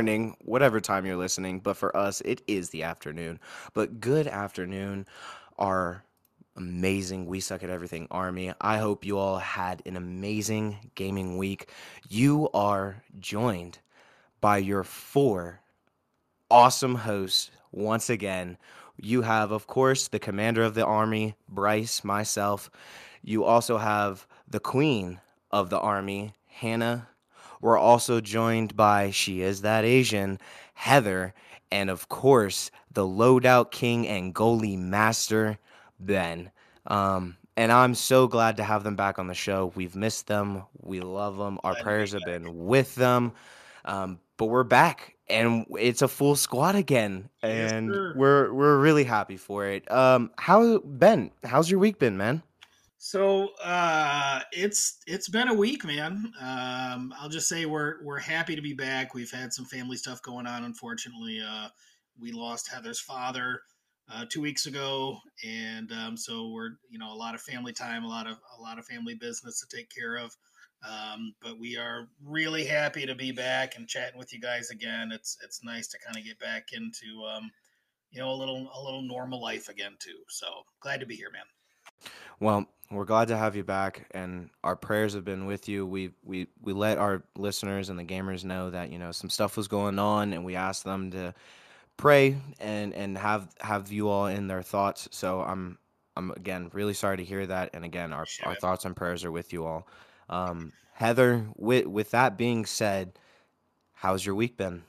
morning, whatever time you're listening. But for us, it is the afternoon. But good afternoon, our amazing We Suck at Everything Army. I hope you all had an amazing gaming week. You are joined by your four awesome hosts once again. You have, of course, the commander of the army, Bryce, myself. You also have the queen of the army, Hannah. We're also joined by She Is That Asian, Heather, and of course, the loadout king and goalie master, Ben. Um, and I'm so glad to have them back on the show. We've missed them. We love them. Our prayers have been with them. Um, but we're back and it's a full squad again. And sir. we're we're really happy for it. Um, how Ben, how's your week been, man? So uh, it's it's been a week, man. Um, I'll just say we're we're happy to be back. We've had some family stuff going on. Unfortunately, uh, we lost Heather's father uh, two weeks ago, and um, so we're you know a lot of family time, a lot of a lot of family business to take care of. Um, but we are really happy to be back and chatting with you guys again. It's it's nice to kind of get back into um, you know a little a little normal life again too. So glad to be here, man. Well, we're glad to have you back, and our prayers have been with you. We we we let our listeners and the gamers know that you know some stuff was going on, and we asked them to pray and and have have you all in their thoughts. So I'm I'm again really sorry to hear that, and again our Sure. our thoughts and prayers are with you all. Um, Heather, with with that being said, how's your week been?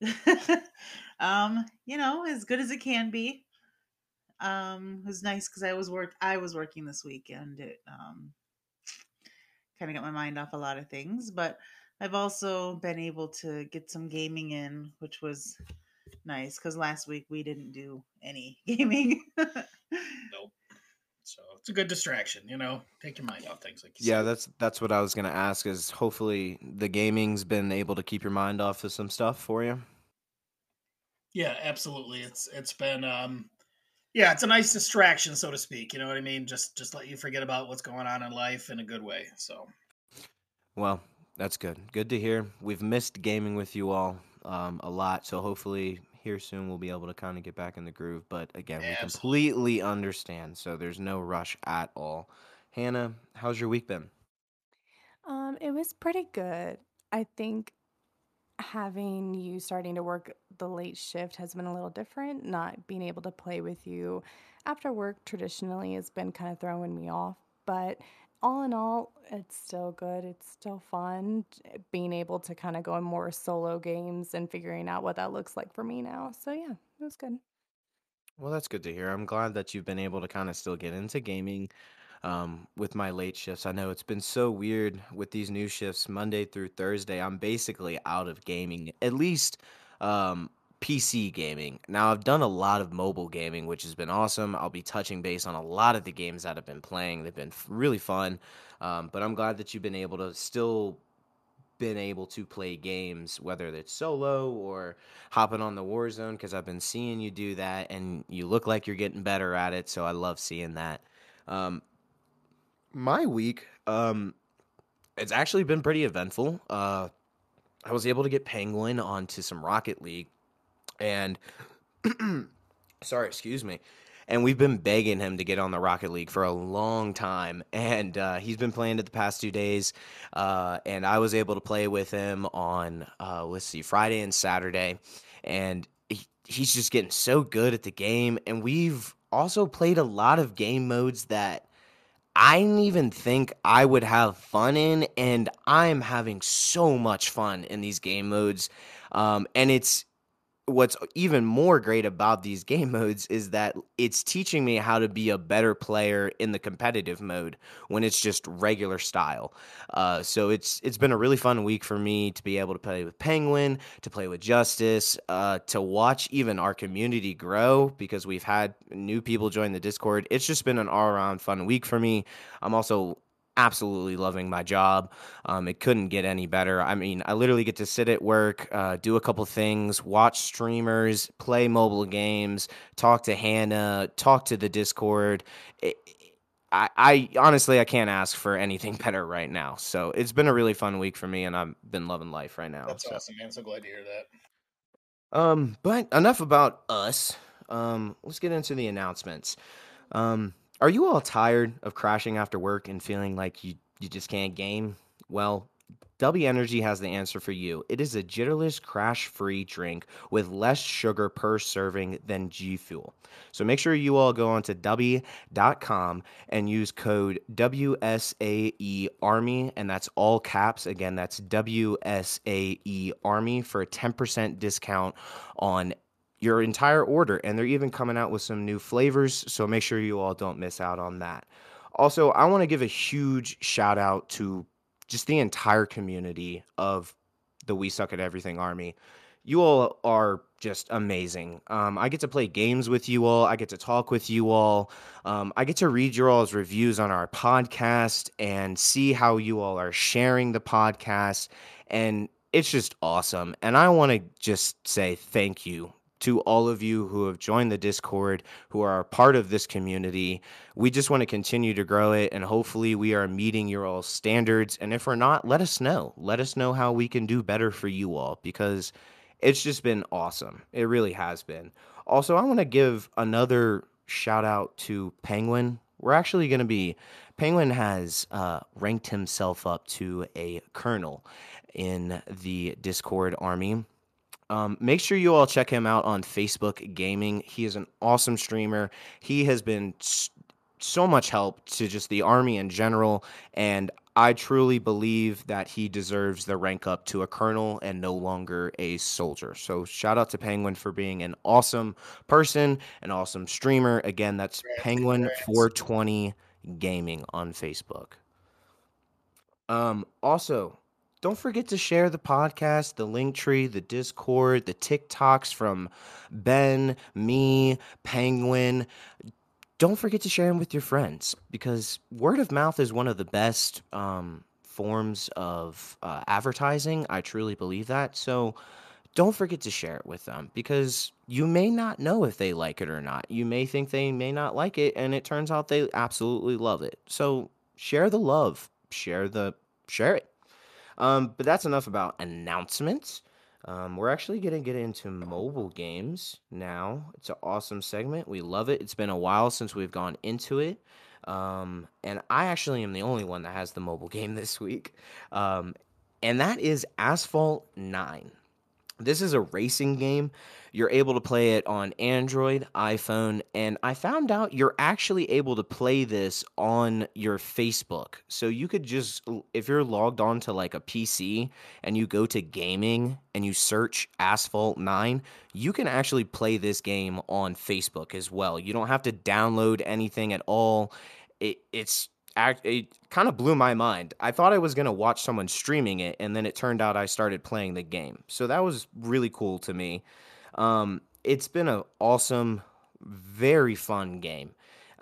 um, you know, as good as it can be. Um, it was nice because I was work I was working this weekend. it um kind of got my mind off a lot of things, but I've also been able to get some gaming in, which was nice because last week we didn't do any gaming. Nope. So it's a good distraction, you know. Take your mind off things like you Yeah, said. that's that's what I was gonna ask. Is hopefully the gaming's been able to keep your mind off of some stuff for you. Yeah, absolutely. It's it's been um yeah, it's a nice distraction, so to speak. You know what I mean? Just just let you forget about what's going on in life in a good way. So Well, that's good. Good to hear. We've missed gaming with you all um, a lot, so hopefully here soon we'll be able to kind of get back in the groove. But again, we Absolutely. completely understand, so there's no rush at all. Hannah, how's your week been? Um, it was pretty good. I think having you starting to work the late shift has been a little different. Not being able to play with you after work traditionally has been kind of throwing me off. But all in all, it's still good. It's still fun eh, being able to kind of go in more solo games and figuring out what that looks like for me now. So yeah, it was good. Well, that's good to hear. I'm glad that you've been able to kind of still get into gaming um, with my late shifts. I know it's been so weird with these new shifts, Monday through Thursday. I'm basically out of gaming, at least um, PC gaming. Now, I've done a lot of mobile gaming, which has been awesome. I'll be touching base on a lot of the games that I've been playing. They've been really fun. Um, but I'm glad that you've been able to still been able to play games, whether it's solo or hopping on the Warzone, because I've been seeing you do that, and you look like you're getting better at it. So I love seeing that. Um, my week, um, it's actually been pretty eventful. Uh, I was able to get Penguin onto some Rocket League, and sorry, excuse me. And we've been begging him to get on the Rocket League for a long time, and uh, he's been playing it the past two days. Uh, and I was able to play with him on uh, let's see, Friday and Saturday, and he, he's just getting so good at the game. And we've also played a lot of game modes that I didn't even think I would have fun in, and I'm having so much fun in these game modes. Um, and it's what's even more great about these game modes is that it's teaching me how to be a better player in the competitive mode when it's just regular style. Uh, so it's it's been a really fun week for me to be able to play with Penguin, to play with Justice, uh, to watch even our community grow because we've had new people join the Discord. It's just been an all around fun week for me. I'm also absolutely loving my job. Um, it couldn't get any better. I mean, I literally get to sit at work, uh, do a couple things, watch streamers, play mobile games, talk to Hannah, talk to the Discord. It, I, I honestly I can't ask for anything better right now. So it's been a really fun week for me, and I've been loving life right now. That's so. awesome, man. So glad to hear that. Um, but enough about us. Um, let's get into the announcements. Um, are you all tired of crashing after work and feeling like you you just can't game? Well, Dubby Energy has the answer for you. It is a jitterless, crash free drink with less sugar per serving than G Fuel. So make sure you all go onto Dubby.com and use code WSAE Army, and that's all caps. Again, that's WSAE Army for a 10% discount on your entire order. And they're even coming out with some new flavors. So make sure you all don't miss out on that. Also, I want to give a huge shout out to just the entire community of the We Suck at Everything Army. You all are just amazing. Um, I get to play games with you all. I get to talk with you all. Um, I get to read your all's reviews on our podcast and see how you all are sharing the podcast. And it's just awesome. And I want to just say thank you to all of you who have joined the Discord, who are part of this community. We just want to continue to grow it, and hopefully, we are meeting your all standards. And if we're not, let us know. Let us know how we can do better for you all because it's just been awesome. It really has been. Also, I want to give another shout out to Penguin. We're actually going to be, Penguin has uh, ranked himself up to a colonel in the Discord army. Um, make sure you all check him out on Facebook Gaming. He is an awesome streamer. He has been so much help to just the army in general, and I truly believe that he deserves the rank up to a colonel and no longer a soldier. So shout out to Penguin for being an awesome person, an awesome streamer. Again, that's Penguin 420 Gaming on Facebook. Um, also, don't forget to share the podcast, the link tree, the Discord, the TikToks from Ben, me, Penguin. Don't forget to share them with your friends because word of mouth is one of the best um, forms of uh, advertising. I truly believe that. So don't forget to share it with them because you may not know if they like it or not. You may think they may not like it, and it turns out they absolutely love it. So share the love, share the share it. Um, but that's enough about announcements. Um, we're actually going to get into mobile games now. It's an awesome segment. We love it. It's been a while since we've gone into it. Um, and I actually am the only one that has the mobile game this week. Um, and that is Asphalt 9. This is a racing game. You're able to play it on Android, iPhone, and I found out you're actually able to play this on your Facebook. So you could just, if you're logged on to like a PC and you go to gaming and you search Asphalt 9, you can actually play this game on Facebook as well. You don't have to download anything at all. It, it's act it kind of blew my mind. I thought I was going to watch someone streaming it and then it turned out I started playing the game. So that was really cool to me. Um, it's been an awesome, very fun game.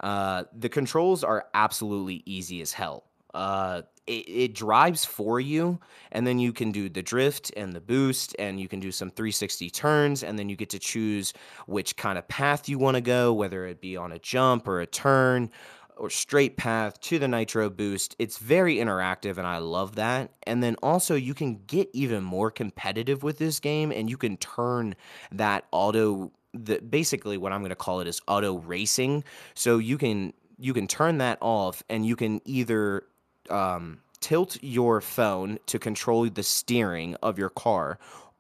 Uh, the controls are absolutely easy as hell. Uh, it, it, drives for you, and then you can do the drift and the boost, and you can do some 360 turns, and then you get to choose which kind of path you want to go, whether it be on a jump or a turn or straight path to the nitro boost. It's very interactive and I love that. And then also you can get even more competitive with this game and you can turn that auto the basically what I'm going to call it is auto racing. So you can you can turn that off and you can either um, tilt your phone to control the steering of your car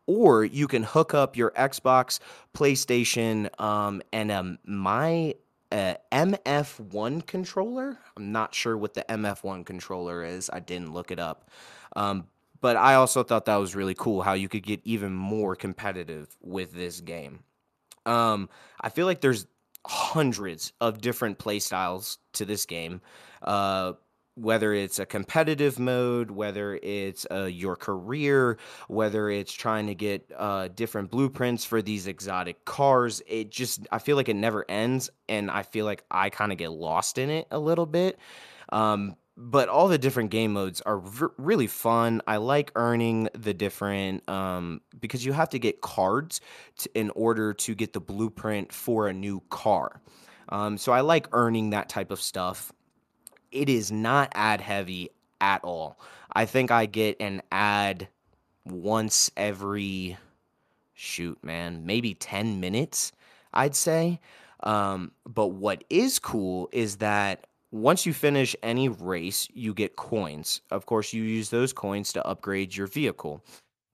or you can hook up your Xbox, PlayStation, um, and um, my a MF1 controller. I'm not sure what the MF1 controller is. I didn't look it up. Um, but I also thought that was really cool how you could get even more competitive with this game. Um, I feel like there's hundreds of different playstyles to this game. Uh, whether it's a competitive mode, whether it's uh, your career, whether it's trying to get uh, different blueprints for these exotic cars, it just, I feel like it never ends. And I feel like I kind of get lost in it a little bit. Um, but all the different game modes are really fun. I like earning the different um, because you have to get cards in order to get the blueprint for a new car. Um, so I like earning that type of stuff. It is not ad heavy at all. I think I get an ad once every shoot, man, maybe 10 minutes, I'd say. Um, but what is cool is that once you finish any race, you get coins. Of course, you use those coins to upgrade your vehicle.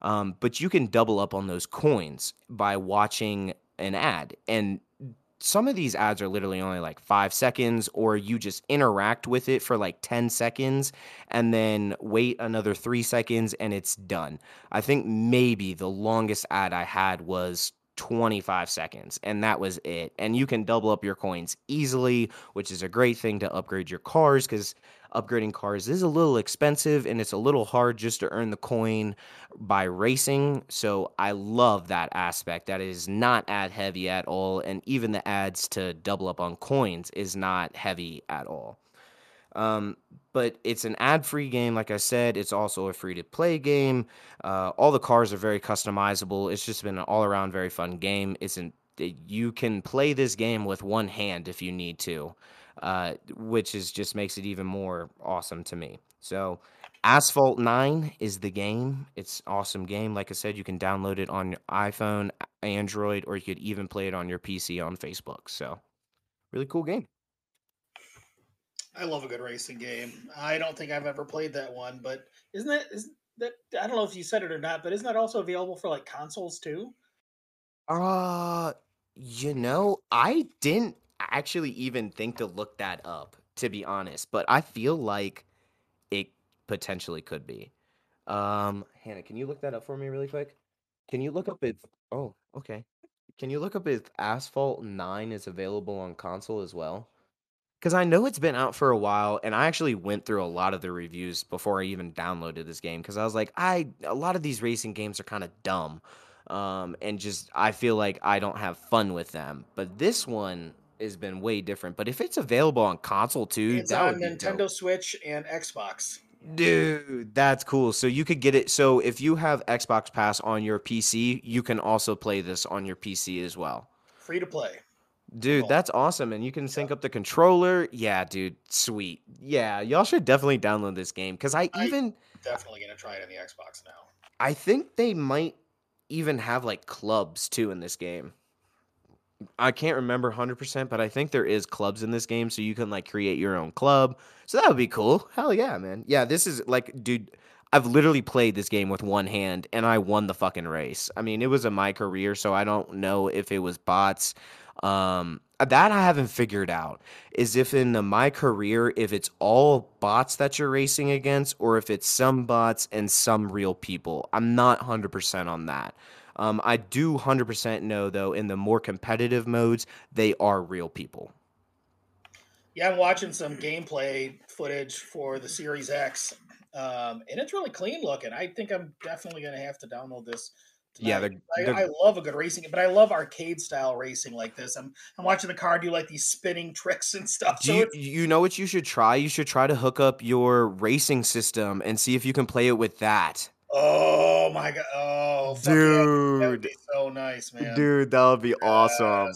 Um, but you can double up on those coins by watching an ad. And some of these ads are literally only like five seconds, or you just interact with it for like 10 seconds and then wait another three seconds and it's done. I think maybe the longest ad I had was 25 seconds and that was it and you can double up your coins easily which is a great thing to upgrade your cars because upgrading cars is a little expensive and it's a little hard just to earn the coin by racing so i love that aspect that is not ad heavy at all and even the ads to double up on coins is not heavy at all um, but it's an ad-free game, like I said. It's also a free-to-play game. Uh, all the cars are very customizable. It's just been an all-around very fun game. It's an you can play this game with one hand if you need to, uh, which is just makes it even more awesome to me. So, Asphalt 9 is the game. It's awesome game. Like I said, you can download it on your iPhone, Android, or you could even play it on your PC on Facebook. So, really cool game. I love a good racing game. I don't think I've ever played that one, but isn't that isn't that I don't know if you said it or not, but isn't that also available for like consoles too? Uh, you know, I didn't actually even think to look that up, to be honest, but I feel like it potentially could be. Um, Hannah, can you look that up for me really quick? Can you look up if oh, okay. Can you look up if Asphalt 9 is available on console as well? Because I know it's been out for a while, and I actually went through a lot of the reviews before I even downloaded this game because I was like, I a lot of these racing games are kind of dumb, um, and just I feel like I don't have fun with them. But this one has been way different. But if it's available on console too, It's on Nintendo dope. Switch and Xbox. Dude, that's cool. So you could get it. So if you have Xbox Pass on your PC, you can also play this on your PC as well. Free to play. Dude, Cool. that's awesome. And you can sync up the controller. Yeah, dude, sweet. Yeah, y'all should definitely download this game because I I- even Definitely gonna try it on the Xbox now. I think they might even have like clubs too in this game. I can't remember 100%, but I think there is clubs in this game so you can like create your own club. So that would be cool. Hell yeah, man. Yeah, this is like dude, I've literally played this game with one hand and I won the fucking race. I mean, it was in my career, so I don't know if it was bots. Um that I haven't figured out is if in the my career if it's all bots that you're racing against or if it's some bots and some real people. I'm not 100% on that. Um, I do 100% know, though, in the more competitive modes, they are real people. Yeah, I'm watching some gameplay footage for the Series X, um, and it's really clean looking. I think I'm definitely gonna have to download this. Yeah, they're- I, they're- I love a good racing, but I love arcade style racing like this. I'm I'm watching the car do like these spinning tricks and stuff. Do So you, it's, you know what you should try? You should try to hook up your racing system and see if you can play it with that. Oh my god, oh fuck yeah, that would Dude, be so nice, man. dude, that would be awesome.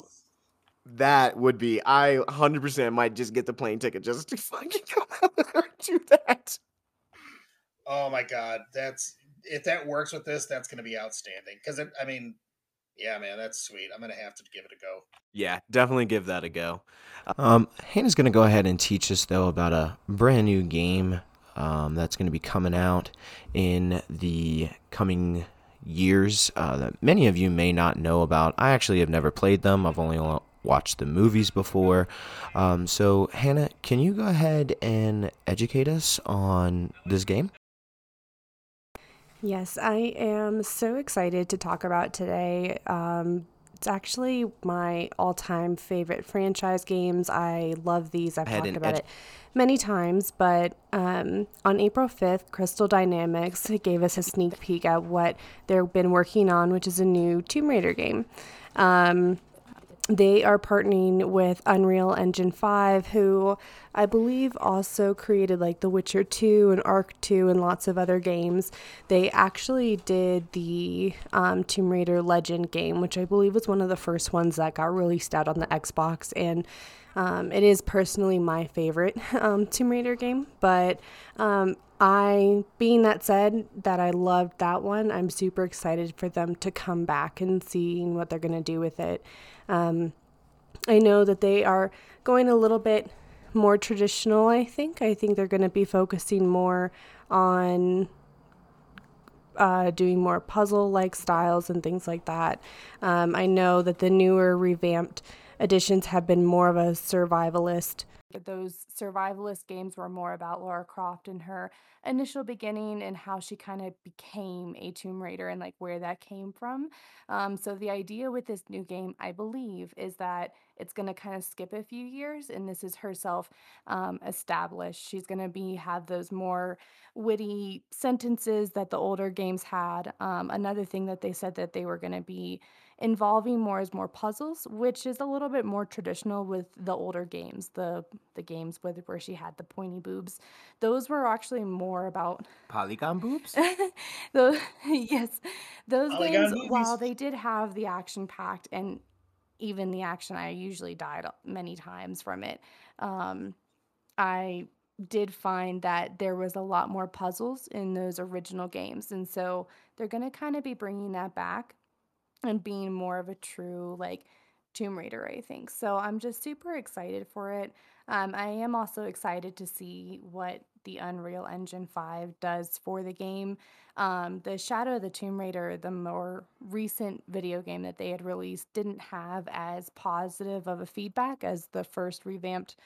That would be. I 100% might just get the plane ticket just to fucking come out there and do that. Oh my god, that's if that works with this, that's gonna be outstanding. Because I mean, yeah, man, that's sweet. I'm gonna have to give it a go. Yeah, definitely give that a go. Um, Hannah's going to go ahead and teach us, though, about a brand new game um, that's going to be coming out in the coming years uh, that many of you may not know about. I actually have never played them, I've only watched the movies before. Um, so, Hannah, can you go ahead and educate us on this game? Yes, I am so excited to talk about today. Um, it's actually my all time favorite franchise games. I love these. I've talked about it many times, but um, on April 5th, Crystal Dynamics gave us a sneak peek at what they've been working on, which is a new Tomb Raider game. Um, they are partnering with Unreal Engine 5, who I believe also created like The Witcher 2 and Ark 2 and lots of other games. They actually did the um, Tomb Raider Legend game, which I believe was one of the first ones that got released out on the Xbox. And Um, it is personally my favorite um, Tomb Raider game, but um, I, being that said, that I loved that one, I'm super excited for them to come back and seeing what they're going to do with it. Um, I know that they are going a little bit more traditional, I think. I think they're going to be focusing more on uh, doing more puzzle like styles and things like that. Um, I know that the newer revamped editions have been more of a survivalist. Those survivalist games were more about Lara Croft and her initial beginning and how she kind of became a Tomb Raider and like where that came from. Um, so the idea with this new game, I believe, is that it's going to kind of skip a few years and this is herself um, established. She's going to be have those more witty sentences that the older games had. Um, another thing that they said that they were going to be involving more is more puzzles, which is a little bit more traditional with the older games. The the games with where she had the pointy boobs, those were actually more about polygon boobs. those yes, those Polygon games. boobies. While they did have the action packed and even the action, I usually died many times from it. Um, I did find that there was a lot more puzzles in those original games, and so they're going to kind of be bringing that back and being more of a true like Tomb Raider, I think. So I'm just super excited for it. Um, I am also excited to see what the Unreal Engine 5 does for the game. Um, the Shadow of the Tomb Raider, the more recent video game that they had released, didn't have as positive of a feedback as the first revamped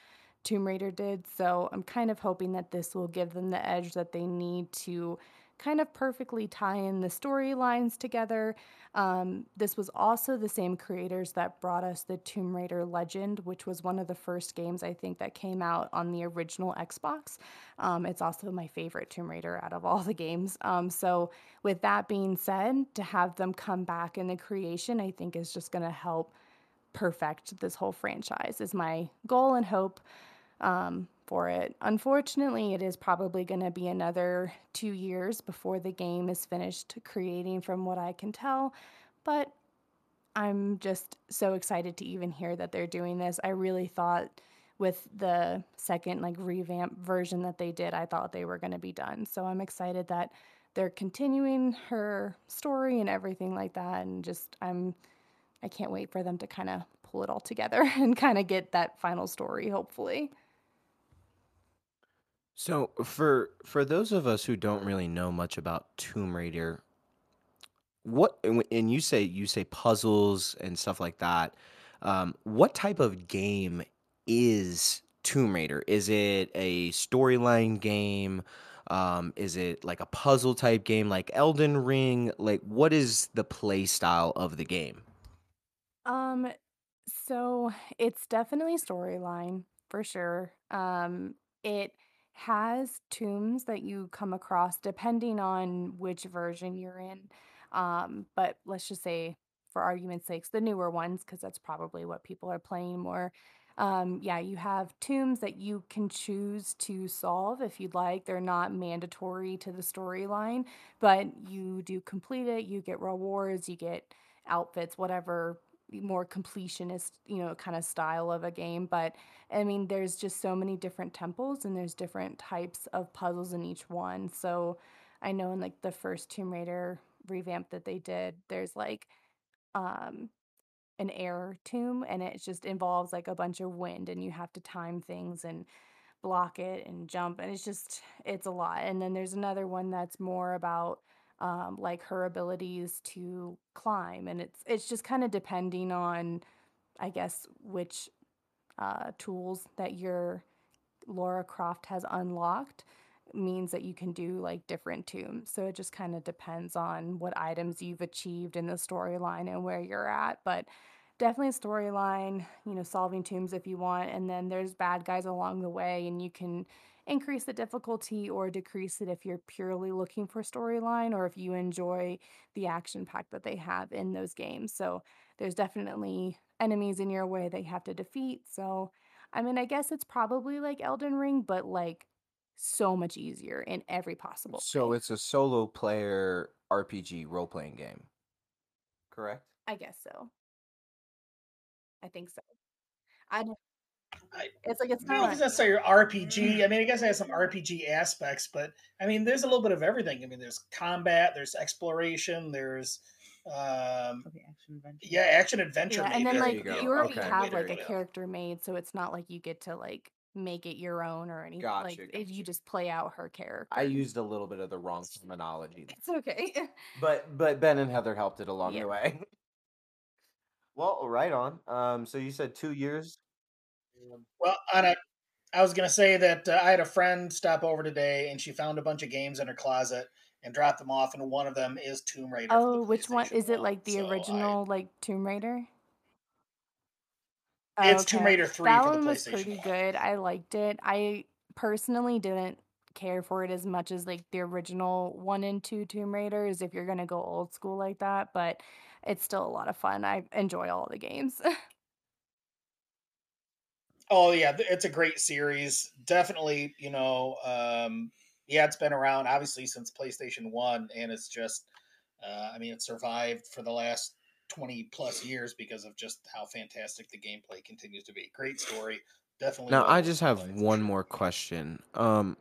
Tomb Raider did. So I'm kind of hoping that this will give them the edge that they need to kind of perfectly tie in the storylines together. Um, this was also the same creators that brought us the Tomb Raider Legend, which was one of the first games I think that came out on the original Xbox. Um, it's also my favorite Tomb Raider out of all the games. Um, so, with that being said, to have them come back in the creation, I think is just going to help perfect this whole franchise, is my goal and hope um, for it. Unfortunately, it is probably going to be another two years before the game is finished creating, from what I can tell. But I'm just so excited to even hear that they're doing this. I really thought with the second like revamp version that they did, I thought they were going to be done. So I'm excited that they're continuing her story and everything like that and just I'm I can't wait for them to kind of pull it all together and kind of get that final story hopefully. So for for those of us who don't really know much about Tomb Raider, what and you say you say puzzles and stuff like that. Um, what type of game is Tomb Raider? Is it a storyline game? Um, is it like a puzzle type game like Elden Ring? Like what is the play style of the game? Um so it's definitely storyline for sure. Um it has tombs that you come across depending on which version you're in. Um, but let's just say, for argument's sakes, the newer ones, because that's probably what people are playing more. Um, yeah, you have tombs that you can choose to solve if you'd like. They're not mandatory to the storyline, but you do complete it, you get rewards, you get outfits, whatever more completionist, you know, kind of style of a game. But I mean, there's just so many different temples and there's different types of puzzles in each one. So I know in like the first Tomb Raider revamp that they did, there's like um an air tomb and it just involves like a bunch of wind and you have to time things and block it and jump and it's just it's a lot. And then there's another one that's more about um, like her abilities to climb and it's it's just kind of depending on I guess which uh, tools that your Lara Croft has unlocked means that you can do like different tombs. So it just kind of depends on what items you've achieved in the storyline and where you're at. But definitely a storyline, you know, solving tombs if you want. And then there's bad guys along the way, and you can increase the difficulty or decrease it if you're purely looking for storyline or if you enjoy the action pack that they have in those games. So there's definitely enemies in your way that you have to defeat. So, I mean, I guess it's probably like Elden Ring, but like so much easier in every possible So way. it's a solo player RPG role playing game, correct? I guess so. I think so. I don't, it's like it's I don't know if not. it's necessarily RPG. I mean, I guess it has some RPG aspects, but I mean, there's a little bit of everything. I mean, there's combat, there's exploration, there's um, Okay, action adventure. yeah, action adventure. Yeah, and then. There like you you, already Okay. have like a character made, so it's not like you get to like make it your own or anything. Gotcha, like it, gotcha. you just play out her character. I used a little bit of the wrong terminology, It's okay. but but Ben and Heather helped it along Yeah. the way. well, right on. Um, so you said two years. Well, on a, I was gonna say that uh, I had a friend stop over today, and she found a bunch of games in her closet and dropped them off, and one of them is Tomb Raider. oh, which one is it? Like the So I- original, like Tomb Raider? It's Tomb Raider 3 That for the one was PlayStation pretty 1. good. I liked it. I personally didn't care for it as much as like the original one and two Tomb Raiders. If you're gonna go old school like that, but it's still a lot of fun. I enjoy all the games. Oh yeah, it's a great series. Definitely, you know, um, yeah, it's been around obviously since PlayStation One, and it's just, uh, I mean, it survived for the last twenty plus years because of just how fantastic the gameplay continues to be. Great story, definitely. Now I just have one more question. Um,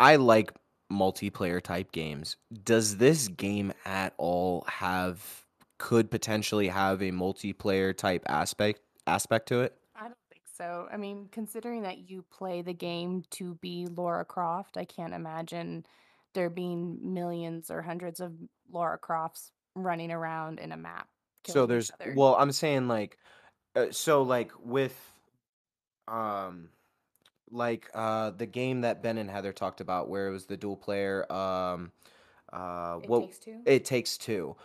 I like multiplayer type games. Does this game at all have could potentially have a multiplayer type aspect aspect to it? I don't think so. I mean, considering that you play the game to be Lara Croft, I can't imagine there being millions or hundreds of Lara Crofts running around in a map. So killing each there's other. well, I'm saying like uh, so like with um like uh the game that Ben and Heather talked about where it was the dual player um uh It what Takes Two? it takes two.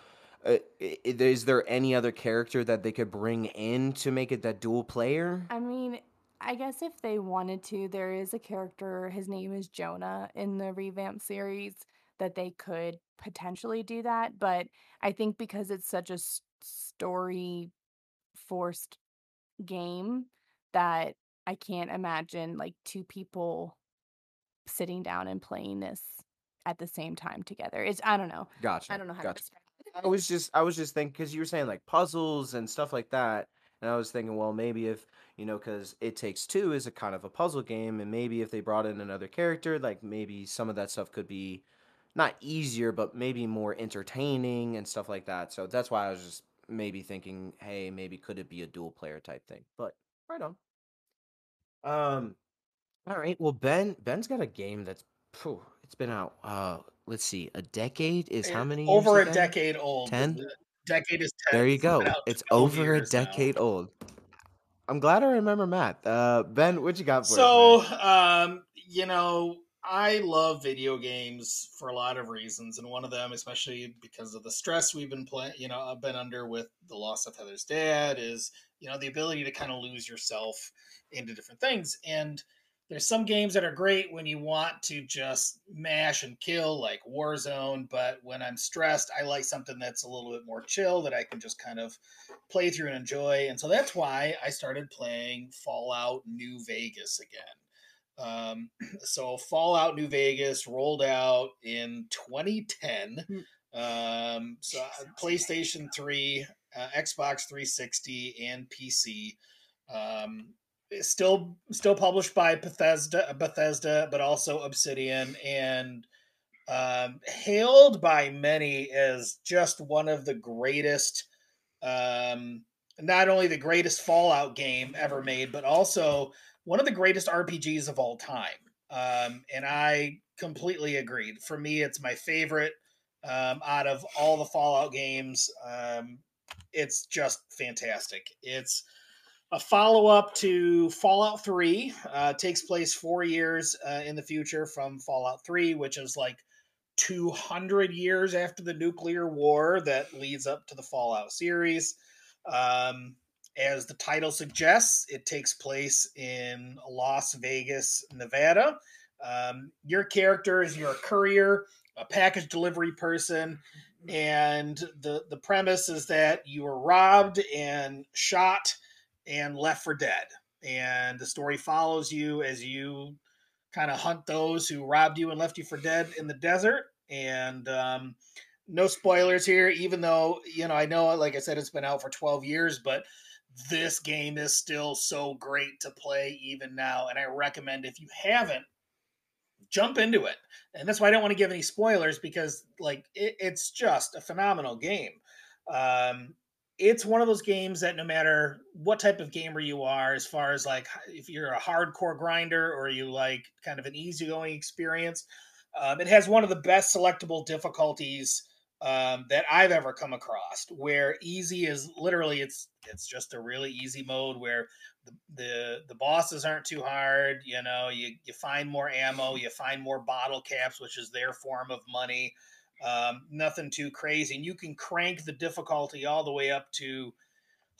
Uh, is there any other character that they could bring in to make it that dual player? I mean, I guess if they wanted to, there is a character, his name is Jonah in the revamp series, that they could potentially do that. But I think because it's such a story forced game that I can't imagine like two people sitting down and playing this at the same time together. It's I don't know. Gotcha. I don't know how to gotcha. describe it. I was just I was just thinking because you were saying like puzzles and stuff like that, and I was thinking, well, maybe if you know, because It Takes Two is a kind of a puzzle game, and maybe if they brought in another character, like maybe some of that stuff could be not easier, but maybe more entertaining and stuff like that. So that's why I was just maybe thinking, hey, maybe could it be a dual player type thing? But right on. Um, all right. Well, Ben Ben's got a game that's it's been out. Uh, let's see, a decade is how It- many? years Over a again? decade old. 10? Decade is ten. There you go. It's over a years now. decade old. I'm glad I remember Matt. Uh, ben, what you got for So, us? um, you know, I love video games for a lot of reasons, and one of them, especially because of the stress we've been playing, you know, I've been under with the loss of Heather's dad, is you know the ability to kind of lose yourself into different things. And there's some games that are great when you want to just mash and kill, like Warzone. But when I'm stressed, I like something that's a little bit more chill that I can just kind of play through and enjoy. And so that's why I started playing Fallout New Vegas again. Um, so Fallout New Vegas rolled out in 2010. Um, so uh, PlayStation 3, uh, Xbox 360, and PC. Um, still still published by Bethesda, Bethesda, but also Obsidian, and um, hailed by many as just one of the greatest um, not only the greatest Fallout game ever made, but also one of the greatest RPGs of all time. Um, and I completely agreed. For me, it's my favorite um, out of all the Fallout games. Um, it's just fantastic. It's a follow up to Fallout 3. Uh, takes place four years uh, in the future from Fallout 3, which is like 200 years after the nuclear war that leads up to the Fallout series. Um, as the title suggests, it takes place in Las Vegas, Nevada. Um, your character is you're courier, a package delivery person, and the the premise is that you were robbed and shot and left for dead. And the story follows you as you kind of hunt those who robbed you and left you for dead in the desert. And um, no spoilers here, even though, you know, I know, like I said, it's been out for 12 years, but this game is still so great to play even now. And I recommend if you haven't, jump into it. And that's why I don't want to give any spoilers because like it, it's just a phenomenal game. Um, it's one of those games that no matter what type of gamer you are, as far as like if you're a hardcore grinder or you like kind of an easygoing experience, um, it has one of the best selectable difficulties um, that I've ever come across. Where easy is literally it's it's just a really easy mode where the the, the bosses aren't too hard. You know, you you find more ammo, you find more bottle caps, which is their form of money. Um, nothing too crazy, and you can crank the difficulty all the way up to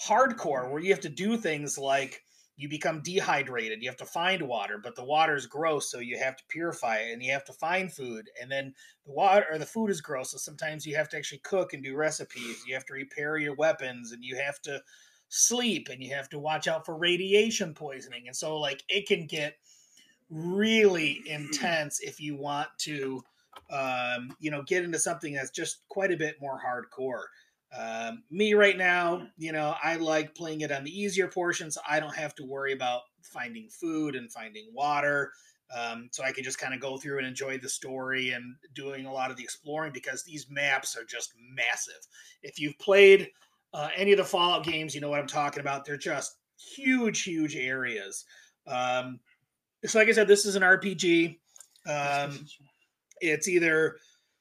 hardcore, where you have to do things like you become dehydrated. You have to find water, but the water is gross, so you have to purify it, and you have to find food. And then the water or the food is gross, so sometimes you have to actually cook and do recipes. You have to repair your weapons, and you have to sleep, and you have to watch out for radiation poisoning. And so, like, it can get really intense if you want to, um, you know, get into something that's just quite a bit more hardcore. Um, me right now, you know, I like playing it on the easier portions. I don't have to worry about finding food and finding water. Um, so I can just kind of go through and enjoy the story and doing a lot of the exploring because these maps are just massive. If you've played uh, any of the Fallout games, you know what I'm talking about. They're just huge, huge areas. Um, so, like I said, this is an RPG. Um, it's either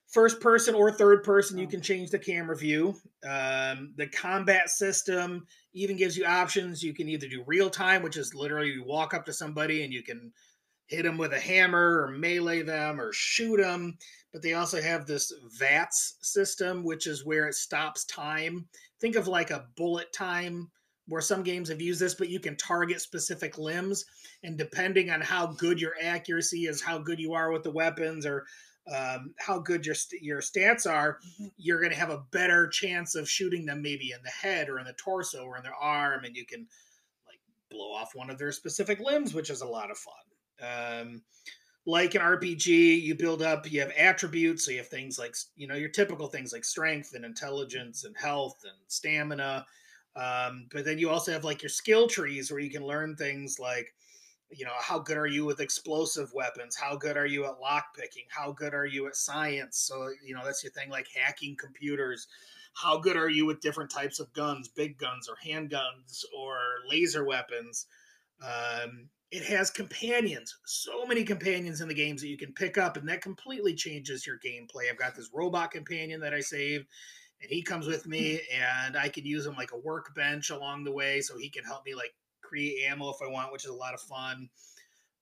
first person or third person you oh. can change the camera view. Um, the combat system even gives you options. You can either do real time which is literally you walk up to somebody and you can hit them with a hammer or melee them or shoot them but they also have this VATS system which is where it stops time. Think of like a bullet time where some games have used this but you can target specific limbs and depending on how good your accuracy is how good you are with the weapons or um, how good your your stats are, mm-hmm. you're going to have a better chance of shooting them maybe in the head or in the torso or in their arm, and you can like blow off one of their specific limbs, which is a lot of fun. Um, like an RPG, you build up, you have attributes, so you have things like you know your typical things like strength and intelligence and health and stamina. Um, but then you also have like your skill trees where you can learn things like you know how good are you with explosive weapons? How good are you at lock picking how good are you at science? So you know that's your thing like hacking computers. How good are you with different types of guns big guns or handguns or laser weapons? Um, it has companions so many companions in the games that you can pick up and that completely changes your gameplay. I've got this robot companion that i saved and he comes with me and i can use him like a workbench along the way so he can help me like create ammo if I want, which is a lot of fun.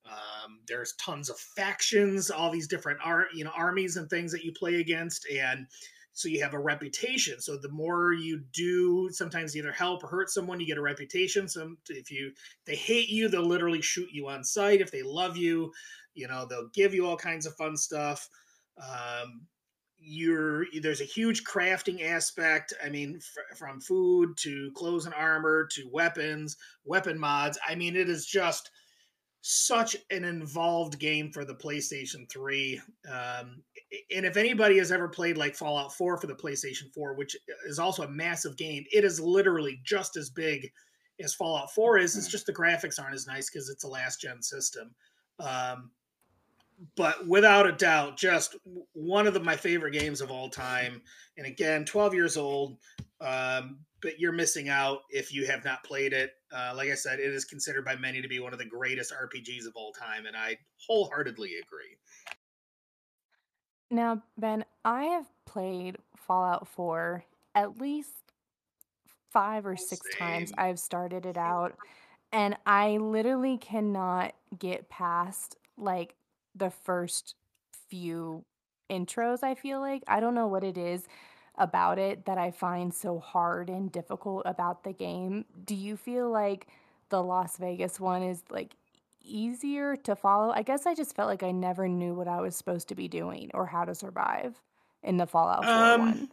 Um, there's tons of factions, all these different art, you know, armies and things that you play against, and so you have a reputation. So the more you do, sometimes either help or hurt someone, you get a reputation. Some if you they hate you, they'll literally shoot you on sight. If they love you, you know, they'll give you all kinds of fun stuff. Um, you're there's a huge crafting aspect i mean f- from food to clothes and armor to weapons weapon mods. I mean it is just such an involved game for the playstation 3 um, and if anybody has ever played like fallout 4 for the playstation 4 which is also a massive game it is literally just as big as fallout 4 is. It's just the graphics aren't as nice because it's a last gen system. Um, but without a doubt, just one of the, my favorite games of all time. And again, 12 years old, um, but you're missing out if you have not played it. Uh, like I said, it is considered by many to be one of the greatest RPGs of all time, and I wholeheartedly agree. Now, Ben, I have played Fallout 4 at least five or six Same. times. I've started it out, and I literally cannot get past like the first few intros, I feel like. I don't know what it is about it that I find so hard and difficult about the game. Do you feel like the Las Vegas one is like easier to follow? I guess I just felt like I never knew what I was supposed to be doing or how to survive in the Fallout 4 um, one.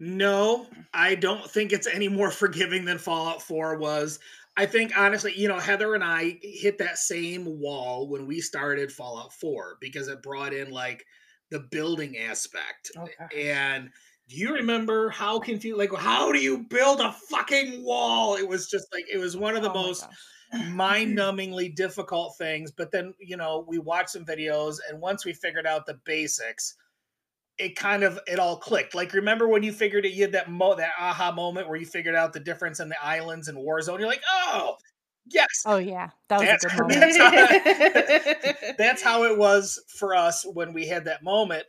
No, I don't think it's any more forgiving than Fallout 4 was. I think honestly, you know, Heather and I hit that same wall when we started Fallout 4 because it brought in like the building aspect. Okay. And do you remember how confused? Like, how do you build a fucking wall? It was just like it was one of the Oh most mind-numbingly difficult things. But then you know we watched some videos, and once we figured out the basics, it kind of it all clicked. Like, remember when you figured it? You had that mo that aha moment where you figured out the difference in the islands and Warzone. You're like, oh, yes, Oh yeah, that was That's- a good moment. that's how, that's how it was for us when we had that moment.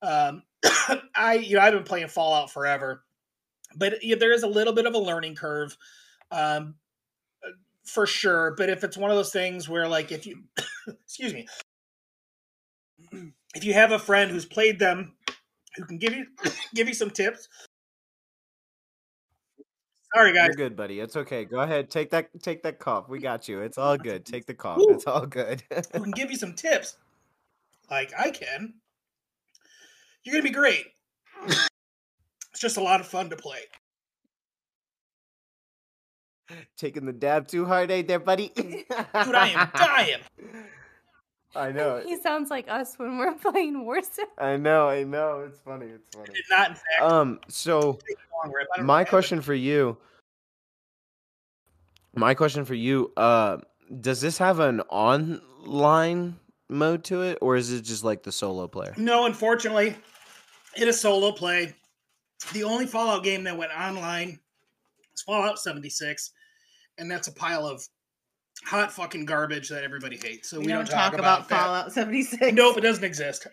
Um, I, you know, I've been playing Fallout forever, but yeah, there is a little bit of a learning curve, um, for sure. But if it's one of those things where, like, if you, excuse me, if you have a friend who's played them, who can give you give you some tips. Sorry, guys. You're good, buddy. It's okay. Go ahead. Take that take that cough. We got you. It's all good. Take the cough. Woo. It's all good. who can give you some tips, like I can, you're gonna be great. it's just a lot of fun to play. Taking the dab too hard, ain't there, buddy? Dude, I am dying. I know. He sounds like us when we're playing Warzone. I know. I know. It's funny. It's funny. Did not, in fact, Um. So take a long rip. I don't my know. question for you. My question for you. Uh, does this have an online mode to it, or is it just like the solo player? No, unfortunately, it is solo play. The only Fallout game that went online is Fallout 76, and that's a pile of hot fucking garbage that everybody hates. So we, we don't, don't talk about, that. Fallout 76. Nope, it doesn't exist.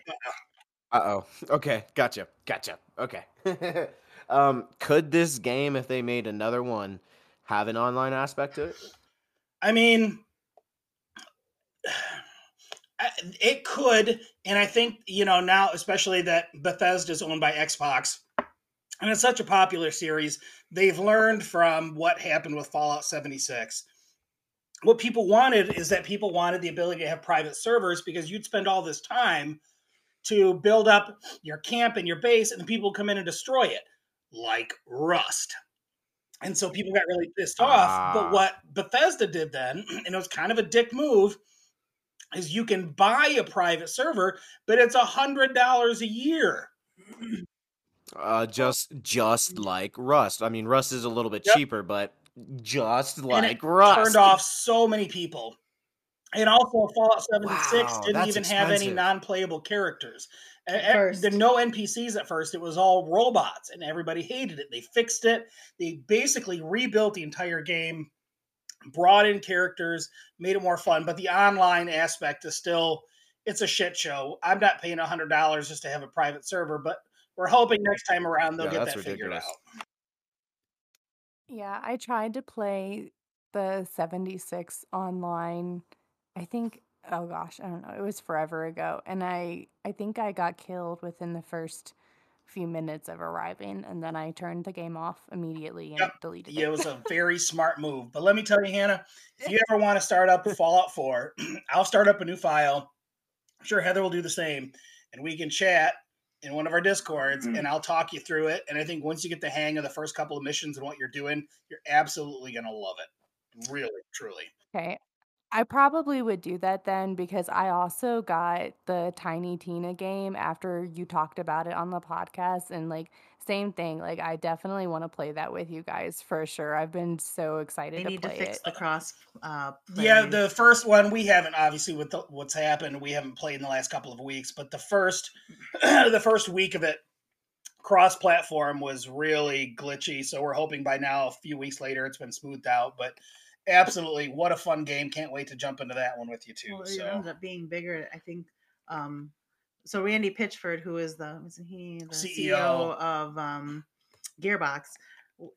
Uh oh. Okay. Gotcha. Gotcha. Okay. um, could this game, if they made another one, have an online aspect to it? I mean, it could, and I think you know now, especially that Bethesda is owned by Xbox, and it's such a popular series. They've learned from what happened with Fallout 76. What people wanted is that people wanted the ability to have private servers because you'd spend all this time to build up your camp and your base, and the people come in and destroy it, like Rust. And so people got really pissed off. Ah. But what Bethesda did then, and it was kind of a dick move, is you can buy a private server, but it's a hundred dollars a year. Uh, just just like Rust. I mean, Rust is a little bit Yep. cheaper, but just And like it Rust. Turned off so many people. And also, Fallout 76 Wow, didn't that's even have any non-playable characters. At A- a- There no NPCs at first. It was all robots, and everybody hated it. They fixed it. They basically rebuilt the entire game, brought in characters, made it more fun. But the online aspect is still it's a shit show. I'm not paying hundred dollars just to have a private server, but we're hoping next time around they'll Yeah, get that's that figured out. Yeah, I tried to play the 76 online. I think oh gosh, I don't know. It was forever ago and I I think I got killed within the first few minutes of arriving and then I turned the game off immediately and Yep. deleted Yeah, it it. was a very smart move. But let me tell you, Hannah, if you ever want to start up Fallout 4, I'll start up a new file. I'm sure Heather will do the same, and we can chat in one of our discords, mm-hmm. and I'll talk you through it. And I think once you get the hang of the first couple of missions and what you're doing, you're absolutely gonna love it. Really, truly. Okay. I probably would do that then because I also got the Tiny Tina game after you talked about it on the podcast and like same thing. Like I definitely want to play that with you guys for sure. I've been so excited They to need to play fix it. the cross. Uh, Yeah, the first one we haven't obviously with the, what's happened. We haven't played in the last couple of weeks, but the first the first week of it cross platform was really glitchy. So we're hoping by now, a few weeks later, it's been smoothed out. But absolutely, what a fun game! Can't wait to jump into that one with you too. Well, it so ends up being bigger. I think. Um, so Randy Pitchford, who is the isn't he the CEO. CEO, of um, Gearbox,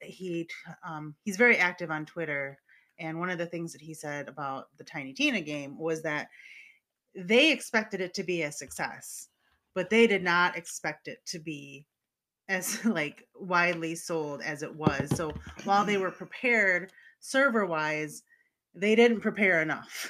he um, he's very active on Twitter, and one of the things that he said about the Tiny Tina game was that they expected it to be a success, but they did not expect it to be as like widely sold as it was. So while they were prepared server wise, they didn't prepare enough.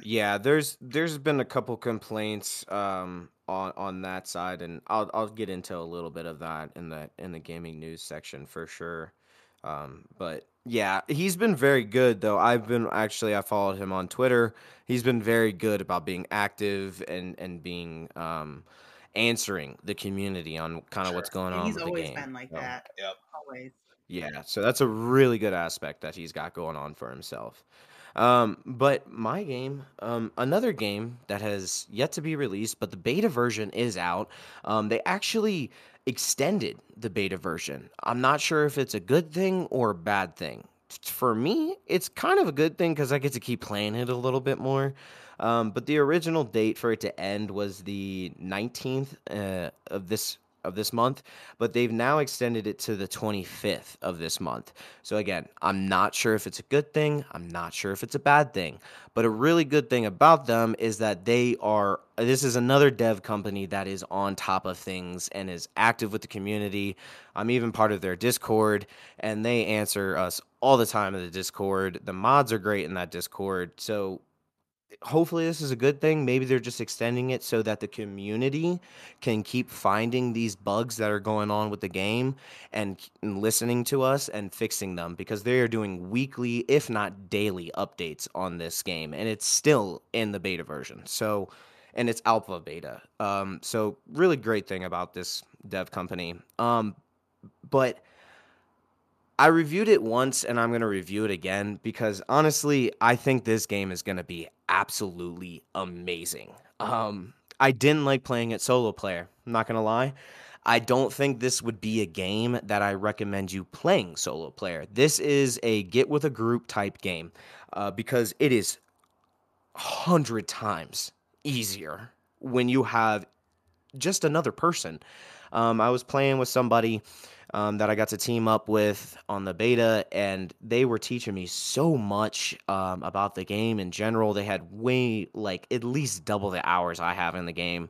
Yeah, there's there's been a couple complaints um on on that side and I'll I'll get into a little bit of that in the in the gaming news section for sure. Um but yeah, he's been very good though. I've been actually I followed him on Twitter. He's been very good about being active and and being um answering the community on kind of Sure. what's going And on he's with the always game. been like So, that. Yep. Always. yeah, so that's a really good aspect that he's got going on for himself. Um, but my game, um, another game that has yet to be released, but the beta version is out. Um, they actually extended the beta version. I'm not sure if it's a good thing or a bad thing. For me, it's kind of a good thing because I get to keep playing it a little bit more. Um, but the original date for it to end was the 19th uh, of this of this month, but they've now extended it to the 25th of this month. So again, I'm not sure if it's a good thing, I'm not sure if it's a bad thing, but a really good thing about them is that they are this is another dev company that is on top of things and is active with the community. I'm even part of their Discord and they answer us all the time in the Discord. The mods are great in that Discord. So hopefully this is a good thing. Maybe they're just extending it so that the community can keep finding these bugs that are going on with the game and, and listening to us and fixing them because they are doing weekly, if not daily, updates on this game, and it's still in the beta version. So, and it's alpha beta. Um, so really great thing about this dev company. Um, but I reviewed it once and I'm going to review it again because honestly, I think this game is going to be absolutely amazing. Um, I didn't like playing it solo player. I'm not going to lie. I don't think this would be a game that I recommend you playing solo player. This is a get with a group type game uh, because it is hundred times easier when you have just another person. Um, I was playing with somebody um, that I got to team up with on the beta, and they were teaching me so much um, about the game in general. They had way, like, at least double the hours I have in the game.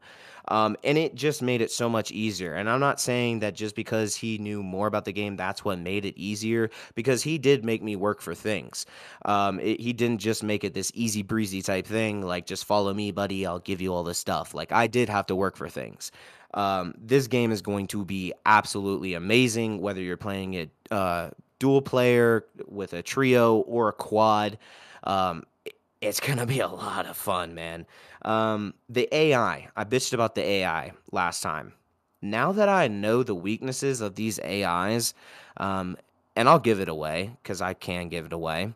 Um, and it just made it so much easier. And I'm not saying that just because he knew more about the game, that's what made it easier, because he did make me work for things. Um, it, he didn't just make it this easy breezy type thing, like, just follow me, buddy, I'll give you all this stuff. Like, I did have to work for things. Um, this game is going to be absolutely amazing, whether you're playing it uh, dual player with a trio or a quad. Um, it's going to be a lot of fun, man. Um, the AI, I bitched about the AI last time. Now that I know the weaknesses of these AIs, um, and I'll give it away because I can give it away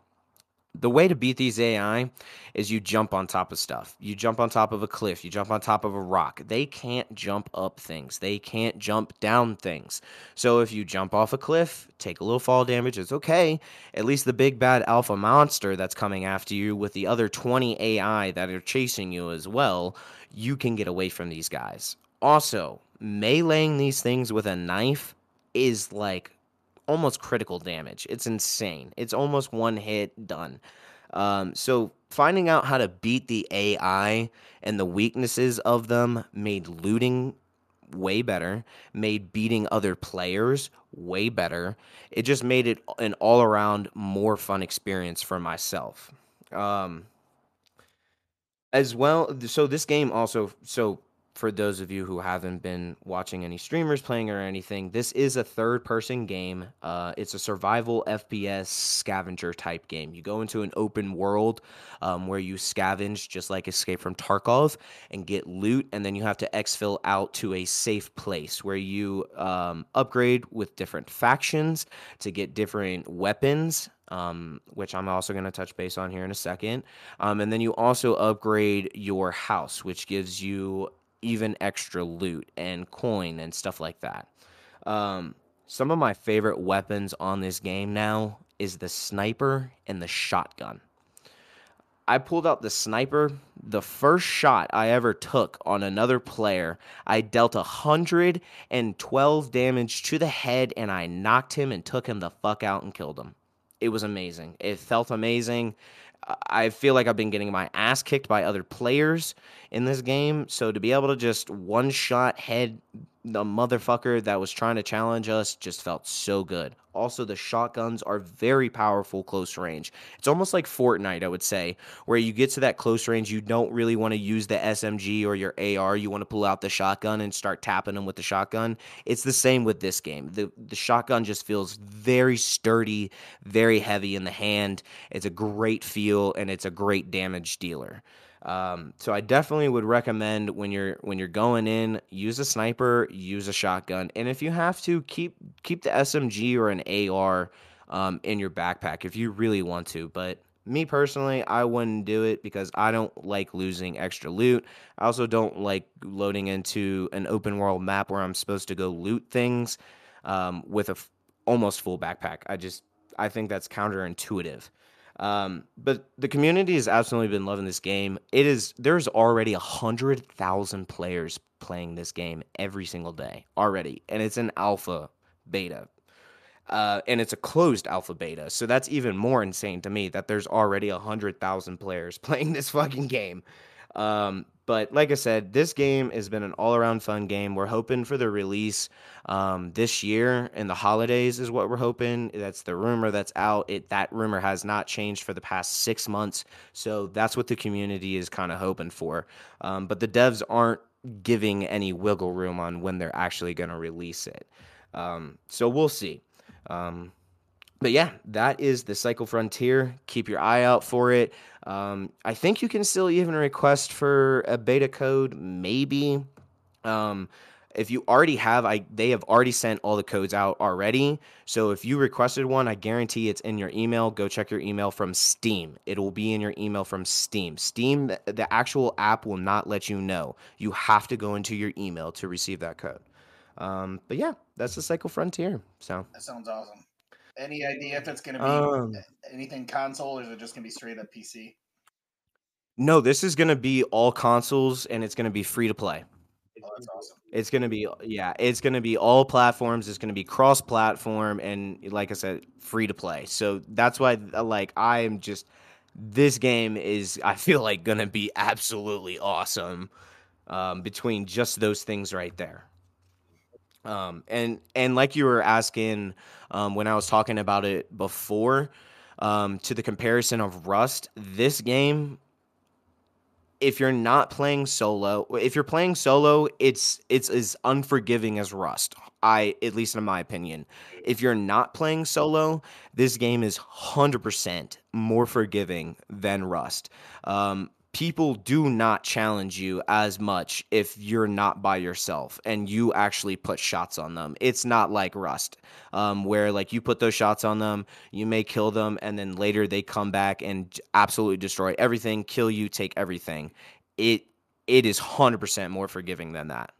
the way to beat these AI is you jump on top of stuff. You jump on top of a cliff, you jump on top of a rock. They can't jump up things, they can't jump down things. So if you jump off a cliff, take a little fall damage, it's okay. At least the big bad alpha monster that's coming after you with the other 20 AI that are chasing you as well, you can get away from these guys. Also, meleeing these things with a knife is like almost critical damage. It's insane. It's almost one hit done. Um, so finding out how to beat the AI and the weaknesses of them made looting way better, made beating other players way better. It just made it an all around more fun experience for myself. Um, as well, so this game also so for those of you who haven't been watching any streamers playing or anything, this is a third person game. Uh, it's a survival FPS scavenger type game. You go into an open world um, where you scavenge, just like Escape from Tarkov, and get loot, and then you have to exfil out to a safe place where you um, upgrade with different factions to get different weapons um, which I'm also going to touch base on here in a second. Um, and then you also upgrade your house, which gives you even extra loot and coin and stuff like that. Um, some of my favorite weapons on this game now is the sniper and the shotgun. I pulled out the sniper. The first shot I ever took on another player, I dealt 112 damage to the head and I knocked him and took him the fuck out and killed him. It was amazing. It felt amazing. I feel like I've been getting my ass kicked by other players in this game. So to be able to just one shot head the motherfucker that was trying to challenge us just felt so good. Also, the shotguns are very powerful close range. It's almost like Fortnite, I would say, where you get to that close range, you don't really want to use the SMG or your AR. You want to pull out the shotgun and start tapping them with the shotgun. It's the same with this game. The the shotgun just feels very sturdy, very heavy in the hand. It's a great feel and it's a great damage dealer. Um, so I definitely would recommend when you're when you're going in, use a sniper, use a shotgun, and if you have to, keep keep the SMG or an AR um, in your backpack if you really want to. But me personally, I wouldn't do it because I don't like losing extra loot. I also don't like loading into an open world map where I'm supposed to go loot things um, with a f- almost full backpack. I just I think that's counterintuitive. Um, but the community has absolutely been loving this game. It is there's already a hundred thousand players playing this game every single day already, and it's an alpha beta. Uh, and it's a closed alpha beta, so that's even more insane to me that there's already a hundred thousand players playing this fucking game. Um, but like I said, this game has been an all around fun game. We're hoping for the release um, this year in the holidays is what we're hoping. That's the rumor that's out. It that rumor has not changed for the past six months, so that's what the community is kind of hoping for. Um, but the devs aren't giving any wiggle room on when they're actually going to release it. Um, so we'll see. Um, but yeah, that is the Cycle Frontier. Keep your eye out for it. Um, I think you can still even request for a beta code, maybe. Um, if you already have, I they have already sent all the codes out already. So if you requested one, I guarantee it's in your email. Go check your email from Steam. It will be in your email from Steam. Steam, the actual app, will not let you know. You have to go into your email to receive that code. Um, but yeah, that's the Cycle Frontier. So That sounds awesome. Any idea if it's going to be um, anything console or is it just going to be straight up PC? No, this is gonna be all consoles and it's gonna be free to play. Oh, that's awesome. It's gonna be yeah, it's gonna be all platforms. It's gonna be cross platform and like I said, free to play. So that's why uh, like I am just this game is I feel like gonna be absolutely awesome um, between just those things right there. Um, and and like you were asking um, when I was talking about it before, um, to the comparison of Rust, this game if you're not playing solo, if you're playing solo, it's it's as unforgiving as Rust. I at least in my opinion. If you're not playing solo, this game is 100% more forgiving than Rust. Um, people do not challenge you as much if you're not by yourself and you actually put shots on them. It's not like Rust, um, where like you put those shots on them, you may kill them, and then later they come back and absolutely destroy everything, kill you, take everything. It it is hundred percent more forgiving than that.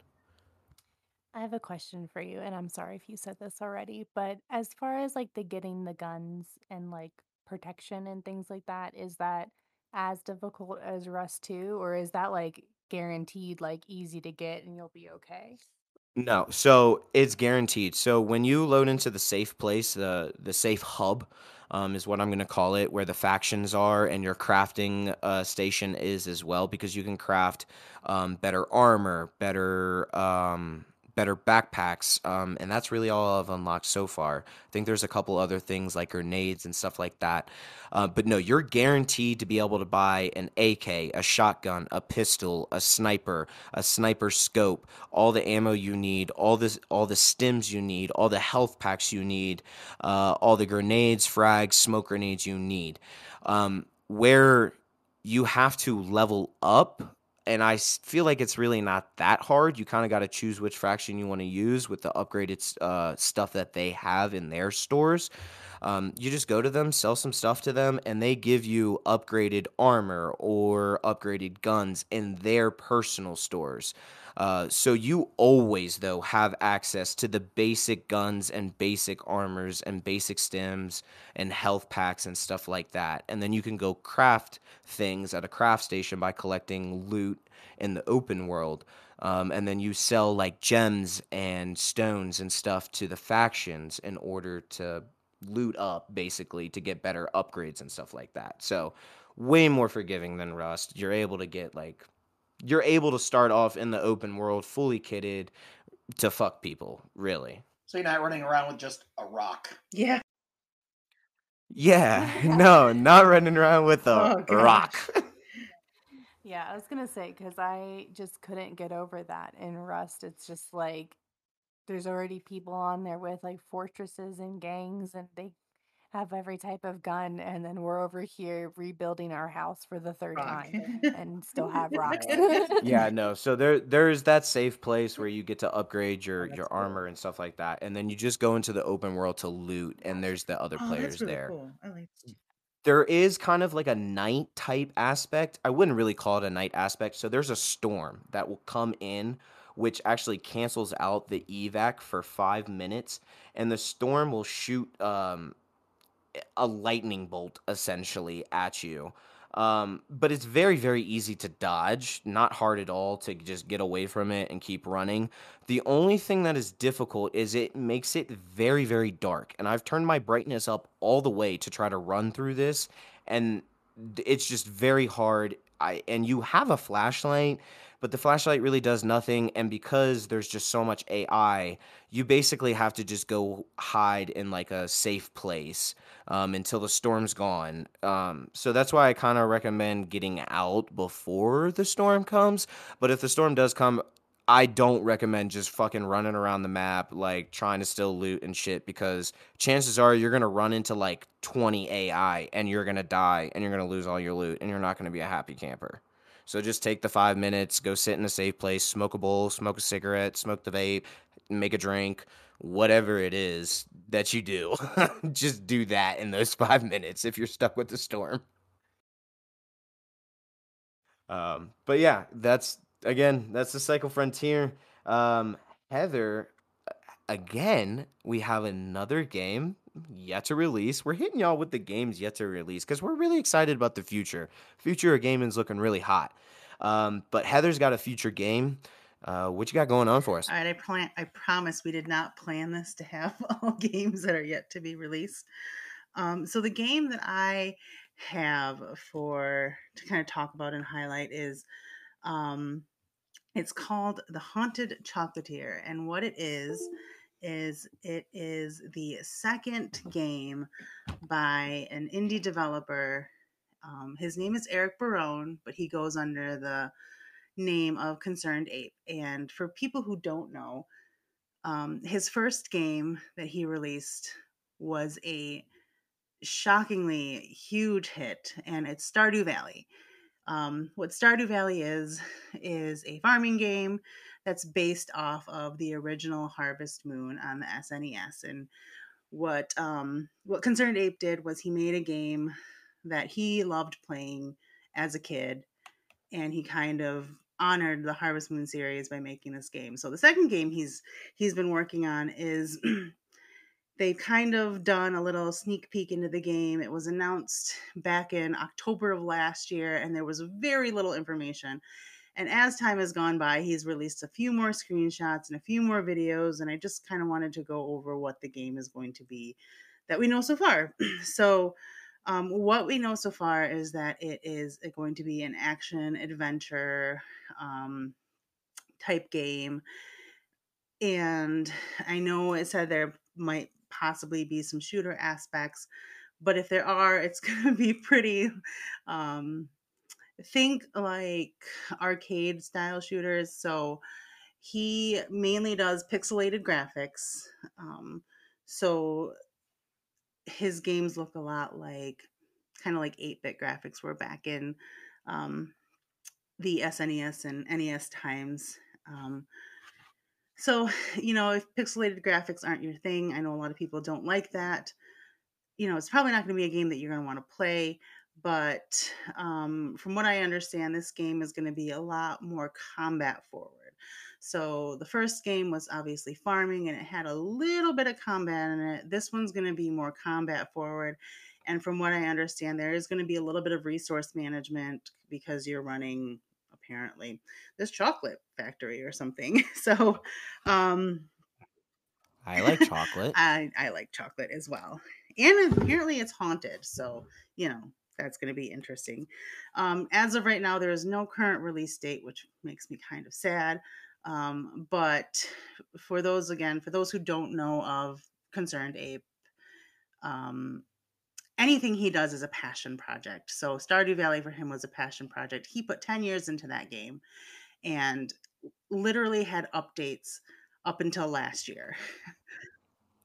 I have a question for you, and I'm sorry if you said this already, but as far as like the getting the guns and like protection and things like that, is that as difficult as Rust too, or is that like guaranteed like easy to get and you'll be okay? No, so it's guaranteed. So when you load into the safe place, the the safe hub um, is what I'm going to call it, where the factions are and your crafting uh, station is as well, because you can craft um, better armor, better um, better backpacks, um, and that's really all I've unlocked so far. I think there's a couple other things like grenades and stuff like that. Uh, but no, you're guaranteed to be able to buy an AK, a shotgun, a pistol, a sniper, a sniper scope, all the ammo you need, all this, all the stims you need, all the health packs you need, uh, all the grenades, frags, smoke grenades you need. Um, where you have to level up and I feel like it's really not that hard. You kind of got to choose which fraction you want to use with the upgraded uh, stuff that they have in their stores. Um, you just go to them, sell some stuff to them, and they give you upgraded armor or upgraded guns in their personal stores. Uh, so you always though have access to the basic guns and basic armors and basic stims and health packs and stuff like that. And then you can go craft things at a craft station by collecting loot in the open world. Um, and then you sell like gems and stones and stuff to the factions in order to loot up basically to get better upgrades and stuff like that. So way more forgiving than Rust. You're able to get like you're able to start off in the open world fully kitted to fuck people, really. So you're not running around with just a rock. Yeah. Yeah, no, not running around with a Oh, rock. Yeah, I was gonna say because I just couldn't get over that in Rust. It's just like there's already people on there with like fortresses and gangs, and they have every type of gun, and then we're over here rebuilding our house for the third Rock. time and still have rocks. Yeah, no. So there there's that safe place where you get to upgrade Oh, your that's your cool. armor and stuff like that, and then you just go into the open world to loot, and there's the other Oh, players that's really there. cool. I like. There is kind of like a night type aspect. I wouldn't really call it a night aspect. So there's a storm that will come in, which actually cancels out the evac for five minutes, and the storm will shoot um, a lightning bolt essentially at you. Um, but it's very, very easy to dodge, not hard at all to just get away from it and keep running. The only thing that is difficult is it makes it very, very dark. And I've turned my brightness up all the way to try to run through this, and it's just very hard. I and you have a flashlight, but the flashlight really does nothing. And because there's just so much AI, you basically have to just go hide in like a safe place um, until the storm's gone. Um, so that's why I kind of recommend getting out before the storm comes. But if the storm does come, I don't recommend just fucking running around the map, like trying to still loot and shit, because chances are you're gonna run into like 20 AI and you're gonna die and you're gonna lose all your loot and you're not gonna be a happy camper. So just take the five minutes, go sit in a safe place, smoke a bowl, smoke a cigarette, smoke the vape, make a drink, whatever it is that you do. just do that in those five minutes if you're stuck with the storm. Um, but yeah, that's again, that's the Cycle Frontier. Um, Heather, again, we have another game yet to release. We're hitting y'all with the games yet to release because we're really excited about the future. Future of gaming's looking really hot. Um, but Heather's got a future game. Uh, what you got going on for us? All right, I plan. I promise we did not plan this to have all games that are yet to be released. Um, so the game that I have for to kind of talk about and highlight is, um, it's called The Haunted Chocolatier, and what it is is it is the second game by an indie developer. Um, his name is Eric Barone, but he goes under the name of Concerned Ape. And for people who don't know, um, his first game that he released was a shockingly huge hit, and it's Stardew Valley. Um, what Stardew Valley is, is a farming game that's based off of the original Harvest Moon on the SNES. And what um, what Concerned Ape did was he made a game that he loved playing as a kid, and he kind of honored the Harvest Moon series by making this game. So the second game he's he's been working on is they've kind of done a little sneak peek into the game. It was announced back in October of last year, and there was very little information. And as time has gone by, he's released a few more screenshots and a few more videos. And I just kind of wanted to go over what the game is going to be that we know so far. so, um, what we know so far is that it is going to be an action adventure um, type game. And I know it said there might possibly be some shooter aspects, but if there are, it's going to be pretty. Um, think like arcade style shooters. So he mainly does pixelated graphics. Um, so his games look a lot like kind of like 8 bit graphics were back in um, the SNES and NES times. Um, so, you know, if pixelated graphics aren't your thing, I know a lot of people don't like that. You know, it's probably not going to be a game that you're going to want to play. But um, from what I understand, this game is going to be a lot more combat forward. So the first game was obviously farming and it had a little bit of combat in it. This one's going to be more combat forward. And from what I understand, there is going to be a little bit of resource management because you're running apparently this chocolate factory or something. So um, I like chocolate. I, I like chocolate as well. And apparently it's haunted. So, you know, that's going to be interesting. Um, as of right now, there is no current release date, which makes me kind of sad. Um, but for those, again, for those who don't know of Concerned Ape, um, anything he does is a passion project. So Stardew Valley for him was a passion project. He put 10 years into that game and literally had updates up until last year.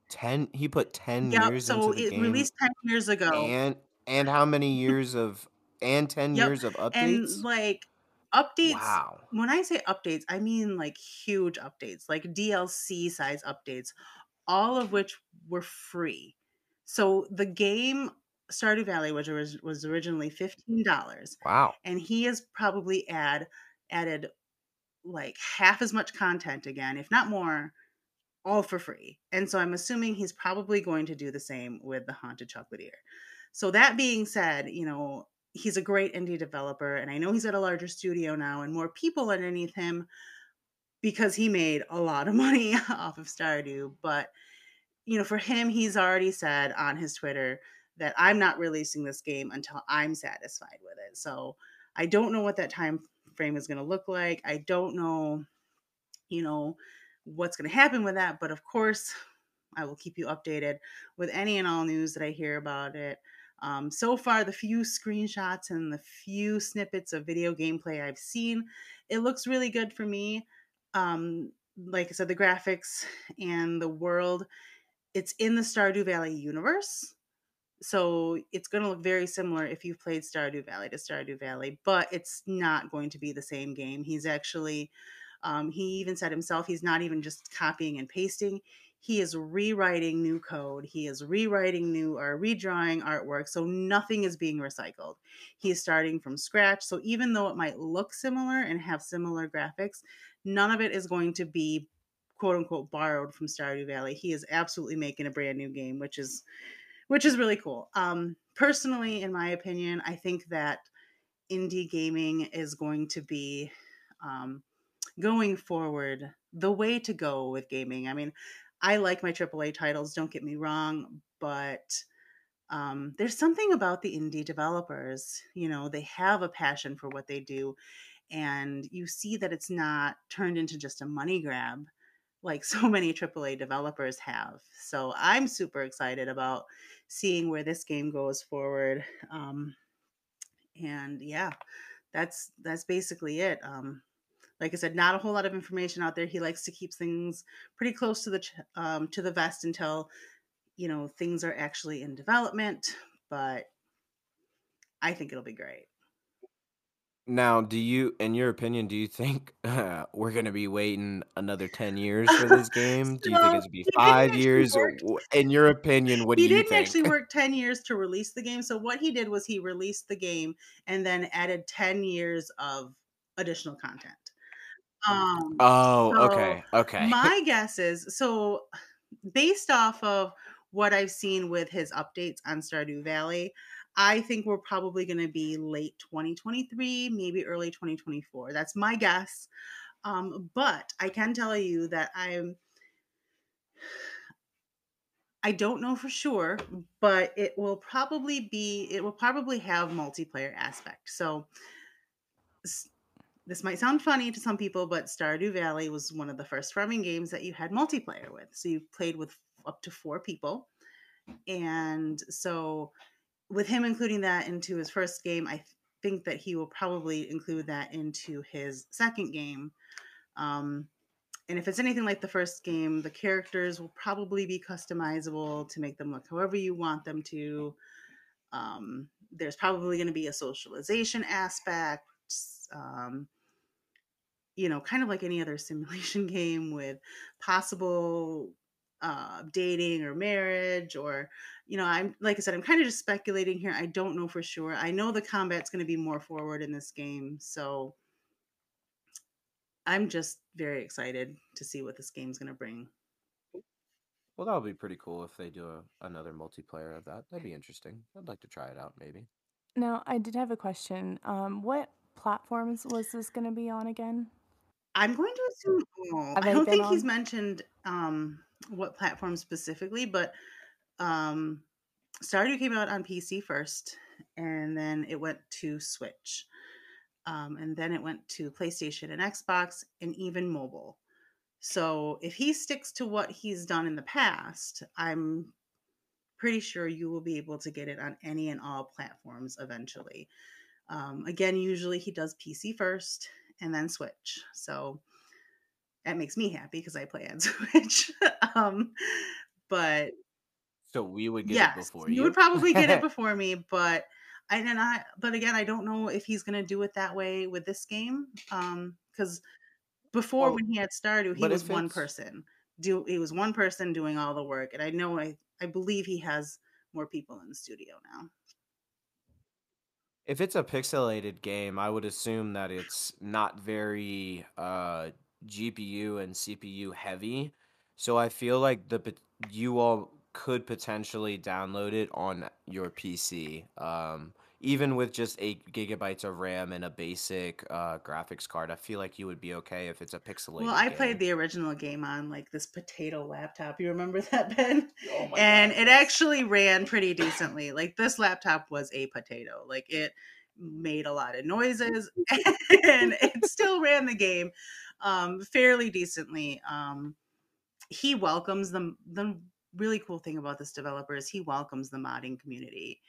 10 he put 10 Yep. years So it game released 10 years ago. and and how many years of and 10 Yep. years of And updates? like updates, Wow. when I say updates, I mean like huge updates, like DLC size updates, all of which were free. So the game Stardew Valley, which was, was originally $15, Wow. and he has probably add added like half as much content again, if not more, all for free. And so I'm assuming he's probably going to do the same with the Haunted Chocolatier. So that being said, you know, he's a great indie developer and I know he's at a larger studio now and more people underneath him because he made a lot of money off of Stardew, but you know, for him he's already said on his Twitter that I'm not releasing this game until I'm satisfied with it. So I don't know what that time frame is going to look like. I don't know, you know, what's going to happen with that, but of course, I will keep you updated with any and all news that I hear about it. Um, so far, the few screenshots and the few snippets of video gameplay I've seen, it looks really good for me. Um, like I said, the graphics and the world, it's in the Stardew Valley universe. So it's going to look very similar if you've played Stardew Valley to Stardew Valley, but it's not going to be the same game. He's actually, um, he even said himself, he's not even just copying and pasting. He is rewriting new code. He is rewriting new or redrawing artwork. So nothing is being recycled. He is starting from scratch. So even though it might look similar and have similar graphics, none of it is going to be quote unquote borrowed from Stardew Valley. He is absolutely making a brand new game, which is which is really cool. Um, personally, in my opinion, I think that indie gaming is going to be um, going forward the way to go with gaming. I mean, I like my AAA titles, don't get me wrong, but um, there's something about the indie developers. You know, they have a passion for what they do, and you see that it's not turned into just a money grab like so many AAA developers have. So I'm super excited about seeing where this game goes forward. Um, and yeah, that's that's basically it. Um, like I said, not a whole lot of information out there. He likes to keep things pretty close to the um, to the vest until you know things are actually in development. But I think it'll be great. Now, do you, in your opinion, do you think uh, we're going to be waiting another 10 years for this game? Do you think So, it's going to be five years? Work. in your opinion, what do you think? He didn't actually work 10 years to release the game. So what he did was he released the game and then added 10 years of additional content. Um, Oh, so okay, okay. my guess is so based off of what I've seen with his updates on Stardew Valley, I think we're probably going to be late 2023, maybe early 2024. That's my guess. Um, but I can tell you that I'm I don't know for sure, but it will probably be it will probably have multiplayer aspect. So this might sound funny to some people, but Stardew Valley was one of the first farming games that you had multiplayer with. So you played with up to 4 people. And so with him including that into his first game, I think that he will probably include that into his second game. Um, and if it's anything like the first game, the characters will probably be customizable to make them look however you want them to. Um, there's probably going to be a socialization aspect, um, you know, kind of like any other simulation game with possible uh, dating or marriage or you know i'm like i said i'm kind of just speculating here i don't know for sure i know the combat's going to be more forward in this game so i'm just very excited to see what this game's going to bring Well, that would be pretty cool if they do a, another multiplayer of that. That'd be interesting. I'd like to try it out, maybe. Now, I did have a question. Um, what platforms was this going to be on again? I'm going to assume all. I don't think he's mentioned um, what platform specifically but um, stardew came out on pc first and then it went to switch um, and then it went to PlayStation and Xbox and even mobile. So if he sticks to what he's done in the past, I'm pretty sure you will be able to get it on any and all platforms eventually. Um, again, usually he does PC first and then Switch. So that makes me happy because I play on Switch. um, but So we would get it before you you. would probably get it before me, but I and I but again, I don't know if he's gonna do it that way with this game. Um, because before Well, when he had Stardew, he was one person. Do he was one person doing all the work, and I know I I believe he has more people in the studio now. If it's a pixelated game, I would assume that it's not very uh GPU and CPU heavy. So I feel like the you all could potentially download it on your PC. Um even with just 8 gigabytes of RAM and a basic uh graphics card, I feel like you would be okay if it's a pixelated. Well, I game. played the original game on like this potato laptop. You remember that, Ben? Oh my and god, it actually ran pretty decently. Like this laptop was a potato. Like it made a lot of noises and it still ran the game um fairly decently. Um he welcomes them the really cool thing about this developer is he welcomes the modding community.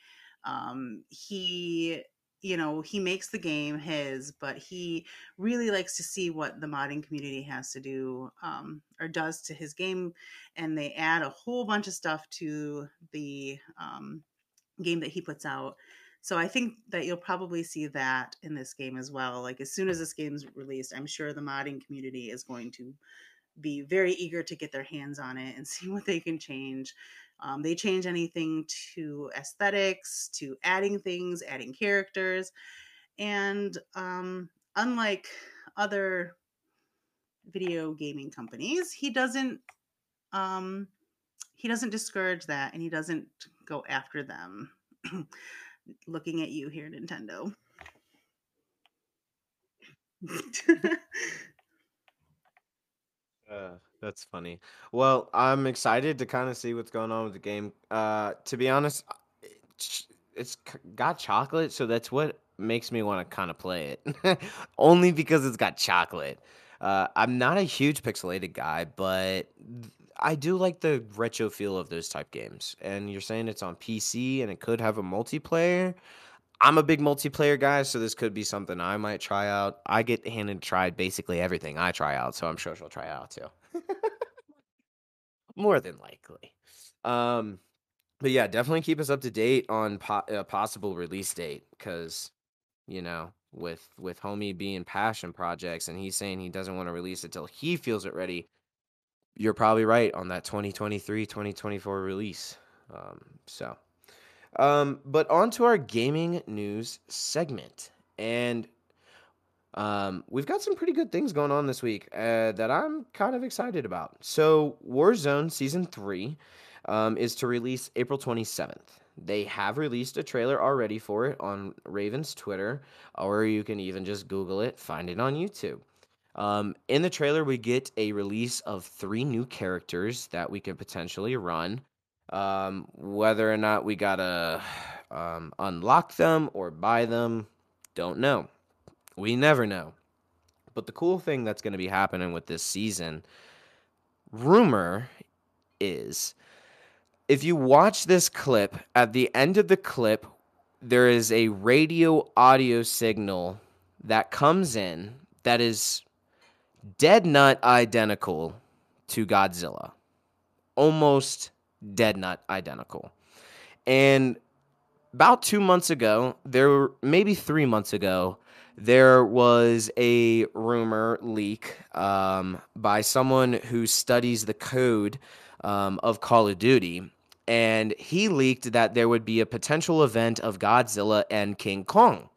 Um he you know, he makes the game his, but he really likes to see what the modding community has to do um, or does to his game and they add a whole bunch of stuff to the um, game that he puts out. So I think that you'll probably see that in this game as well. Like as soon as this game's released, I'm sure the modding community is going to be very eager to get their hands on it and see what they can change. Um, they change anything to aesthetics, to adding things, adding characters, and um, unlike other video gaming companies, he doesn't um, he doesn't discourage that and he doesn't go after them. Looking at you here, Nintendo. Uh, that's funny. Well, I'm excited to kind of see what's going on with the game. Uh, to be honest, uh, it's, got chocolate, so that's what makes me want to kind of play it. Only because it's got chocolate. Uh, I'm not a huge pixelated guy, but I do like the retro feel of those type games. And you're saying it's on PC and it could have a multiplayer. I'm a big multiplayer guy, so this could be something I might try out. I get handed tried basically everything I try out, so I'm sure she'll try out too. More than likely. Um, but yeah, definitely keep us up to date on po- a possible release date because you know with with homie being passion projects and he's saying he doesn't want to release it till he feels it ready. You're probably right on that 2023 2024 release. Um, so. Um, but on to our gaming news segment. And um, we've got some pretty good things going on this week uh, that I'm kind of excited about. So, Warzone Season 3 um, is to release April 27th. They have released a trailer already for it on Raven's Twitter, or you can even just Google it, find it on YouTube. Um, in the trailer, we get a release of three new characters that we can potentially run. Um, whether or not we gotta um, unlock them or buy them, don't know. We never know. But the cool thing that's going to be happening with this season, rumor is if you watch this clip, at the end of the clip, there is a radio audio signal that comes in that is dead nut identical to Godzilla. Almost dead nut identical. And about two months ago, there maybe three months ago, there was a rumor leak um, by someone who studies the code um, of Call of Duty. And he leaked that there would be a potential event of Godzilla and King Kong.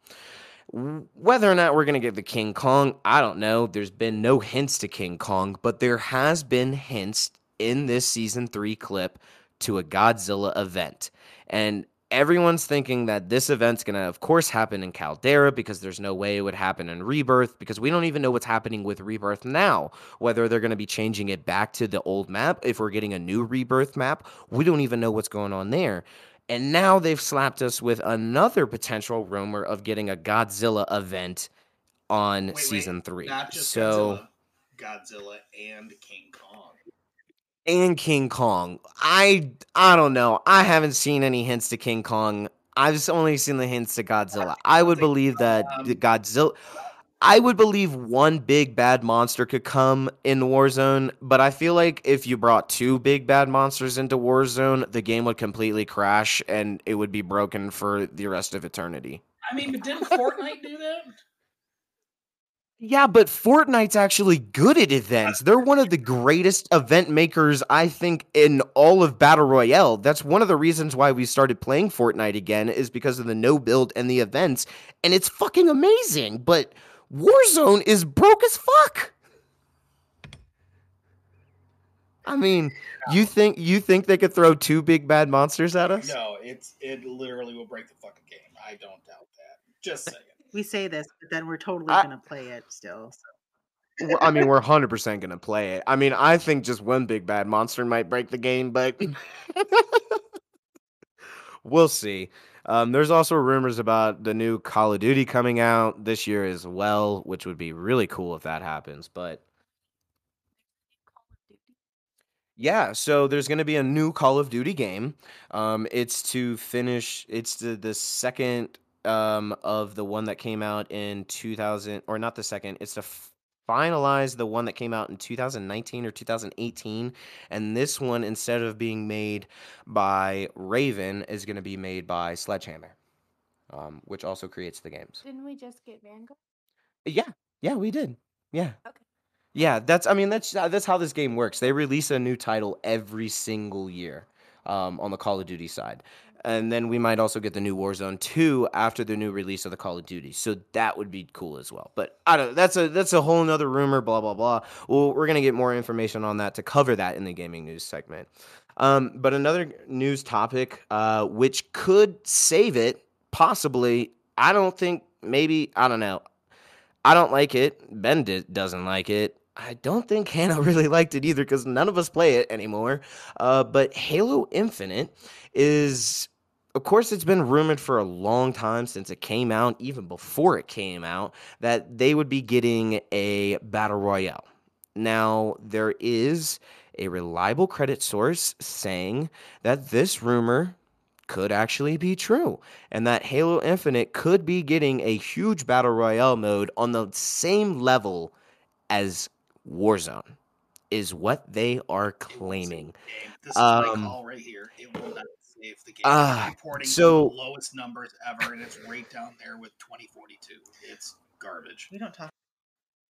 Whether or not we're going to get the King Kong, I don't know. There's been no hints to King Kong, but there has been hints in this season 3 clip to a Godzilla event. And everyone's thinking that this event's going to of course happen in Caldera because there's no way it would happen in Rebirth because we don't even know what's happening with Rebirth now. Whether they're going to be changing it back to the old map, if we're getting a new Rebirth map, we don't even know what's going on there. And now they've slapped us with another potential rumor of getting a Godzilla event on Wait, wait, season 3. Not just so Godzilla, Godzilla and King Kong. And King Kong. I I don't know. I haven't seen any hints to King Kong. I've just only seen the hints to Godzilla. I would believe that Um, Godzilla. I would believe one big bad monster could come in Warzone, but I feel like if you brought two big bad monsters into Warzone, the game would completely crash and it would be broken for the rest of eternity. I mean, but didn't Fortnite do that? Yeah, but Fortnite's actually good at events. They're one of the greatest event makers, I think, in all of Battle Royale. That's one of the reasons why we started playing Fortnite again, is because of the no build and the events. And it's fucking amazing. But Warzone is broke as fuck. I mean, you think you think they could throw two big bad monsters at us? No, it's it literally will break the fucking game. I don't doubt that. Just saying. We say this, but then we're totally I- gonna play it still. So. I mean, we're hundred percent gonna play it. I mean, I think just one big bad monster might break the game, but we'll see. Um, there's also rumors about the new Call of Duty coming out this year as well, which would be really cool if that happens. But yeah, so there's going to be a new Call of Duty game. Um, it's to finish. It's the the second um of the one that came out in 2000, or not the second. It's to f- finalize the one that came out in 2019 or 2018, and this one instead of being made by Raven is going to be made by Sledgehammer, um, which also creates the games. Didn't we just get Vanguard? Yeah, yeah, we did. Yeah. Okay. Yeah, that's I mean that's uh, that's how this game works. They release a new title every single year um, on the Call of Duty side. And then we might also get the new Warzone 2 after the new release of the Call of Duty. So that would be cool as well. But I don't that's a that's a whole nother rumor, blah blah blah. Well, we're gonna get more information on that to cover that in the gaming news segment. Um, but another news topic, uh, which could save it, possibly. I don't think maybe I don't know. I don't like it. Ben di- doesn't like it. I don't think Hannah really liked it either because none of us play it anymore. Uh, but Halo Infinite is, of course, it's been rumored for a long time since it came out, even before it came out, that they would be getting a battle royale. Now, there is a reliable credit source saying that this rumor could actually be true and that Halo Infinite could be getting a huge battle royale mode on the same level as Warzone is what they are It will save claiming. This is my Um, call right here. It will not save the game. Ah, It's reporting so- the lowest numbers ever, and it's right down there with 2042. It's garbage. We don't talk.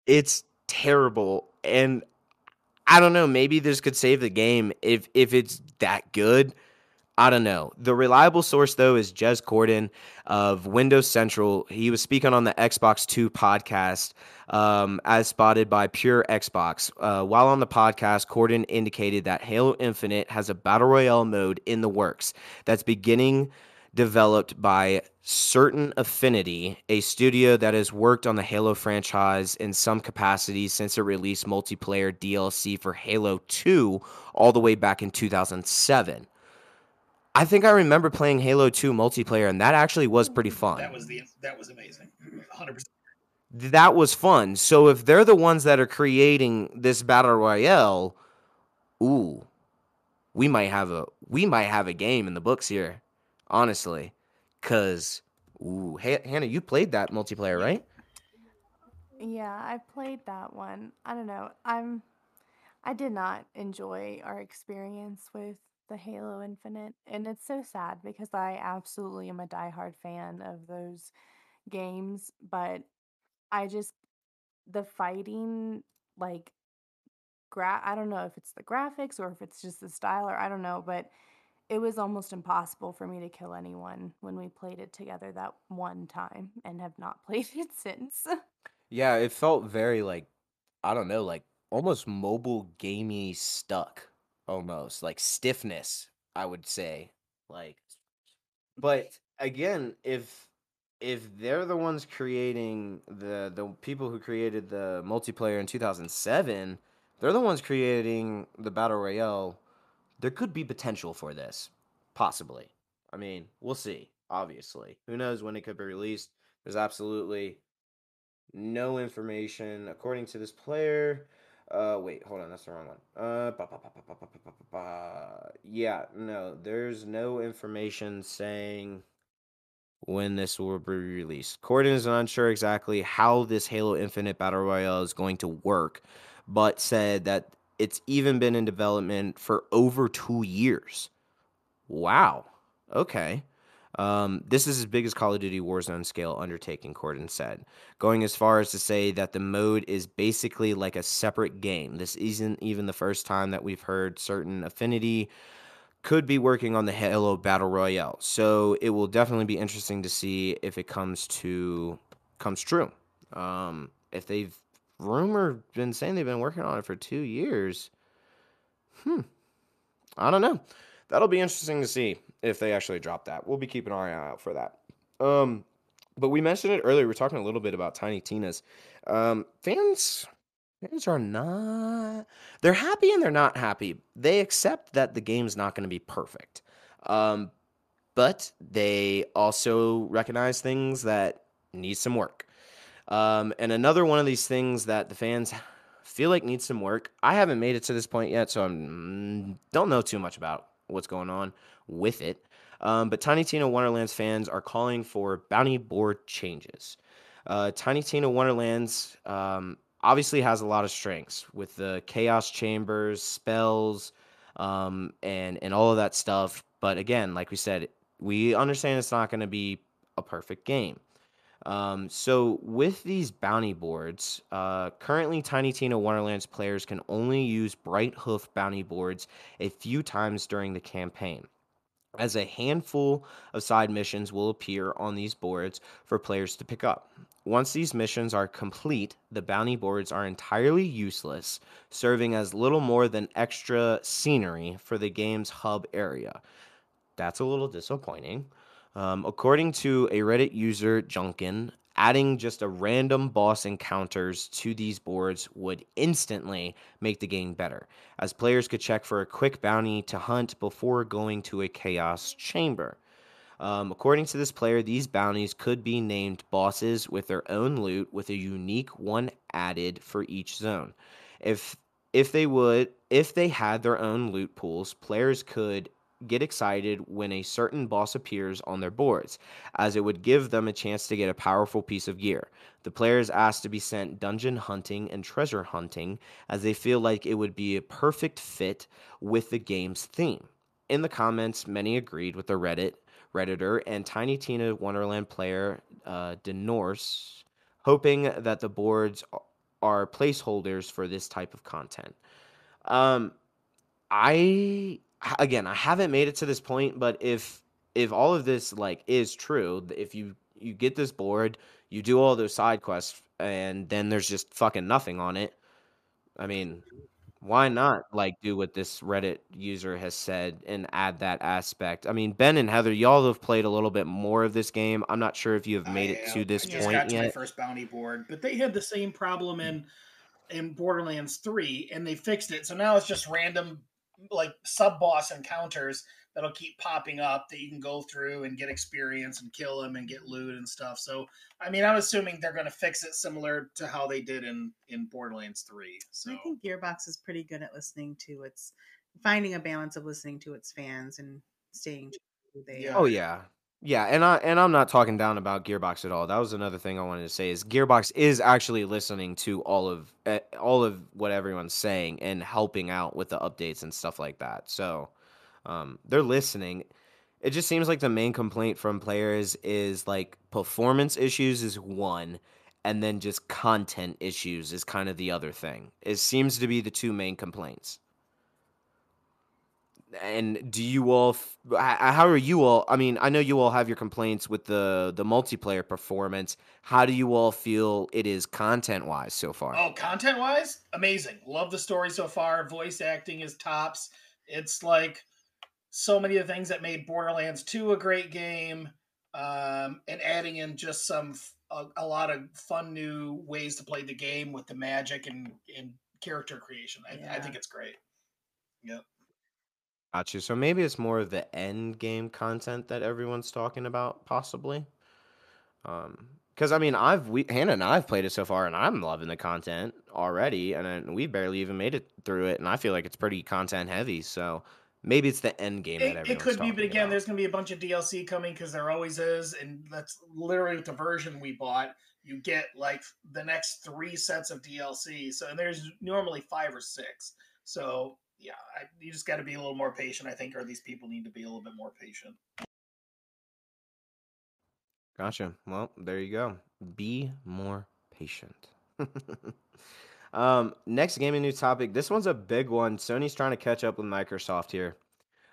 It's terrible and I don't know, maybe this could save the game if if it's that good. I don't know. The reliable source though is Jez Corden of Windows Central. He was speaking on the Xbox 2 podcast um, as spotted by Pure Xbox. Uh, while on the podcast, Corden indicated that Halo Infinite has a battle royale mode in the works that's beginning developed by Certain Affinity, a studio that has worked on the Halo franchise in some capacity since it released multiplayer DLC for Halo 2 all the way back in 2007. I think I remember playing Halo 2 multiplayer, and that actually was pretty fun. That was the that was amazing. 100. percent that was fun. So if they're the ones that are creating this battle royale, ooh, we might have a we might have a game in the books here, honestly, because ooh, Ha- Hannah, you played that multiplayer, right? Yeah, I played that one. I don't know. I'm I did not enjoy our experience with the Halo Infinite, and it's so sad because I absolutely am a diehard fan of those games, but I just the fighting like gra I don't know if it's the graphics or if it's just the style or I don't know, but it was almost impossible for me to kill anyone when we played it together that one time and have not played it since. Yeah, it felt very like I don't know, like almost mobile gamey stuck, almost like stiffness. I would say, like, but again, if if they're the ones creating the the people who created the multiplayer in 2007, they're the ones creating the battle royale. There could be potential for this, possibly. I mean, we'll see. Obviously, who knows when it could be released? There's absolutely no information according to this player. Uh, wait, hold on, that's the wrong one. Uh, yeah, no, there's no information saying when this will be released. Corden is unsure exactly how this Halo Infinite Battle Royale is going to work, but said that it's even been in development for over two years. Wow. Okay. Um, this is as big as Call of Duty Warzone scale undertaking, Corden said, going as far as to say that the mode is basically like a separate game. This isn't even the first time that we've heard certain affinity could be working on the Halo Battle Royale. So it will definitely be interesting to see if it comes to comes true. Um, if they've rumor been saying they've been working on it for two years, hmm, I don't know. That'll be interesting to see if they actually drop that. We'll be keeping our eye out for that. Um, but we mentioned it earlier. We are talking a little bit about Tiny Tina's. Um, fans, fans are not. They're happy and they're not happy. They accept that the game's not going to be perfect, um, but they also recognize things that need some work. Um, and another one of these things that the fans feel like needs some work. I haven't made it to this point yet, so I don't know too much about what's going on with it. Um, but Tiny Tina Wonderlands fans are calling for bounty board changes. Uh, Tiny Tina Wonderlands um, obviously has a lot of strengths with the chaos chambers, spells, um, and and all of that stuff. But again, like we said, we understand it's not going to be a perfect game. Um, so with these bounty boards, uh, currently Tiny Tina Wonderlands players can only use Brighthoof bounty boards a few times during the campaign as a handful of side missions will appear on these boards for players to pick up. Once these missions are complete, the bounty boards are entirely useless, serving as little more than extra scenery for the game's hub area. That's a little disappointing. Um, according to a Reddit user, Junkin, adding just a random boss encounters to these boards would instantly make the game better, as players could check for a quick bounty to hunt before going to a chaos chamber. Um, according to this player, these bounties could be named bosses with their own loot, with a unique one added for each zone. If if they would, if they had their own loot pools, players could get excited when a certain boss appears on their boards, as it would give them a chance to get a powerful piece of gear. The player is asked to be sent dungeon hunting and treasure hunting, as they feel like it would be a perfect fit with the game's theme. In the comments, many agreed with the Reddit redditor and Tiny Tina Wonderland player uh, Denorse, hoping that the boards are placeholders for this type of content. Um, I again, I haven't made it to this point, but if if all of this like is true, if you you get this board, you do all those side quests, and then there's just fucking nothing on it. I mean, why not like do what this Reddit user has said and add that aspect? I mean, Ben and Heather, y'all have played a little bit more of this game. I'm not sure if you have made it to this I just point got to yet. my first bounty board, but they had the same problem in in Borderlands 3 and they fixed it. So now it's just random like sub boss encounters that'll keep popping up that you can go through and get experience and kill them and get loot and stuff. So, I mean, I'm assuming they're going to fix it similar to how they did in in Borderlands 3. So I think Gearbox is pretty good at listening to its finding a balance of listening to its fans and staying true they yeah. Oh yeah. Yeah, and I and I'm not talking down about Gearbox at all. That was another thing I wanted to say is Gearbox is actually listening to all of uh, all of what everyone's saying and helping out with the updates and stuff like that. So, um, they're listening. It just seems like the main complaint from players is like performance issues is one, and then just content issues is kind of the other thing. It seems to be the two main complaints and do you all how are you all i mean i know you all have your complaints with the the multiplayer performance. How do you all feel it is content wise so far? Oh content wise amazing. Love the story so far. Voice acting is tops. It's like so many of the things that made borderlands 2 a great game um, and adding in just some a, a, lot of fun new ways to play the game with the magic and, and character creation. I, yeah. I think it's great. Yep Got you. So maybe it's more of the end game content that everyone's talking about, possibly. Um, because I mean, I've we Hannah and I've played it so far, and I'm loving the content already, and we barely even made it through it, and I feel like it's pretty content heavy. So Maybe it's the end game that It, it could be, but again, about. there's going to be a bunch of DLC coming because there always is, and that's literally the version we bought. You get like the next three sets of DLC, so and there's normally five or six. So yeah, I, you just got to be a little more patient, I think, or these people need to be a little bit more patient. Gotcha. Well, there you go. Be more patient. um, next gaming news topic. This one's a big one. Sony's trying to catch up with Microsoft here.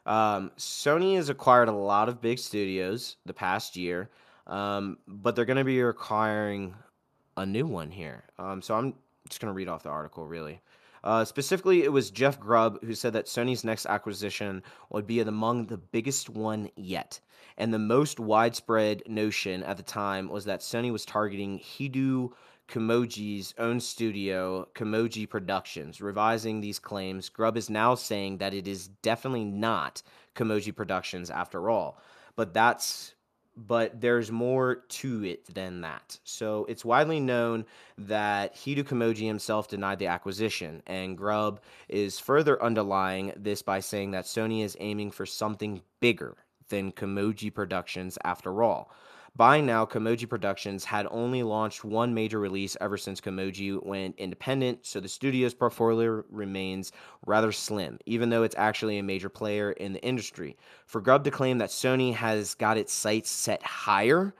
Um, Sony has acquired a lot of big studios the past year, um, but they're going to be acquiring a new one here. Um, so I'm just going to read off the article really. Uh, specifically, it was Jeff Grubb who said that Sony's next acquisition would be among the biggest one yet. And the most widespread notion at the time was that Sony was targeting Hideo Kimoji's own studio, Kimoji Productions. Revising these claims, Grubb is now saying that it is definitely not Kimoji Productions after all. But that's but there's more to it than that. So it's widely known that Hideo Kimoji himself denied the acquisition, and Grubb is further underlying this by saying that Sony is aiming for something bigger than Kimoji Productions after all. By now, Kimoji Productions had only launched one major release ever since Kimoji went independent, so the studio's portfolio remains rather slim, even though it's actually a major player in the industry. For Grubb to claim that Sony has got its sights set higher,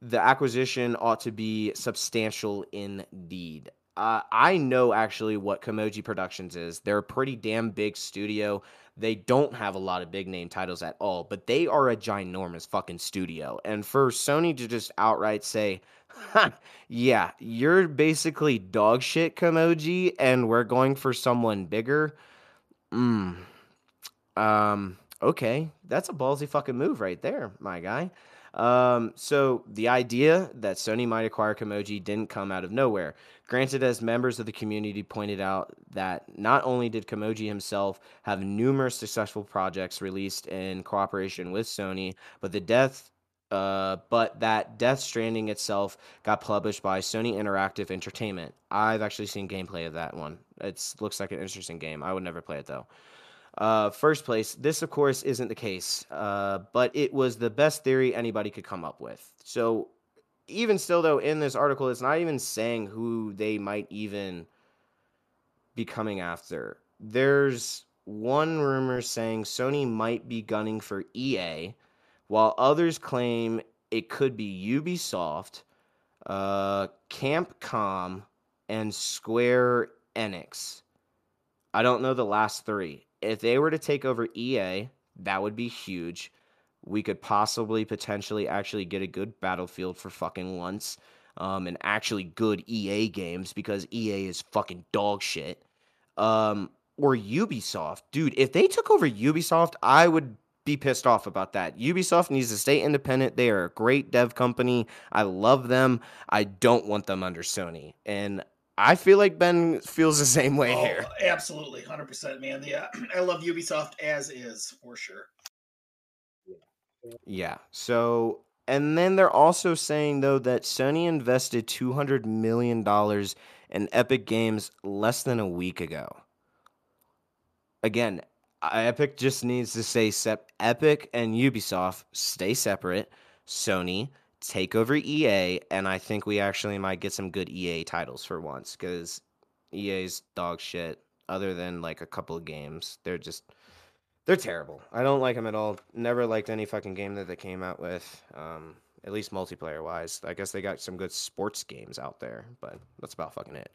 the acquisition ought to be substantial indeed. Uh, I know actually what Kimoji Productions is. They're a pretty damn big studio. They don't have a lot of big name titles at all, but they are a ginormous fucking studio. And for Sony to just outright say, yeah, you're basically dog shit, Kimoji, and we're going for someone bigger. Mm. Um, okay. That's a ballsy fucking move right there, my guy. Um, so the idea that Sony might acquire Kimoji didn't come out of nowhere. Granted, as members of the community pointed out, that not only did Kimoji himself have numerous successful projects released in cooperation with Sony, but the death uh, but that Death Stranding itself got published by Sony Interactive Entertainment. I've actually seen gameplay of that one. It looks like an interesting game. I would never play it though. Uh, first place, this of course isn't the case, uh, but it was the best theory anybody could come up with. So, even still, though, in this article, it's not even saying who they might even be coming after. There's one rumor saying Sony might be gunning for EA, while others claim it could be Ubisoft, uh, Capcom, and Square Enix. I don't know the last three if they were to take over EA, that would be huge. We could possibly potentially actually get a good Battlefield for fucking once. Um, and actually good EA games because EA is fucking dog shit. Um, or Ubisoft. Dude, if they took over Ubisoft, I would be pissed off about that. Ubisoft needs to stay independent. They are a great dev company. I love them. I don't want them under Sony. And I feel like Ben feels the same way Oh, here. absolutely, hundred percent, man. Yeah, I love Ubisoft as is for sure. Yeah. So, and then they're also saying though that Sony invested two hundred million dollars in Epic Games less than a week ago. Again, Epic just needs to say sep- Epic and Ubisoft stay separate. Sony take over EA, and I think we actually might get some good EA titles for once because EA's dog shit. Other than like a couple of games, they're just they're terrible. I don't like them at all. Never liked any fucking game that they came out with. Um, at least multiplayer wise. I guess they got some good sports games out there, but that's about fucking it.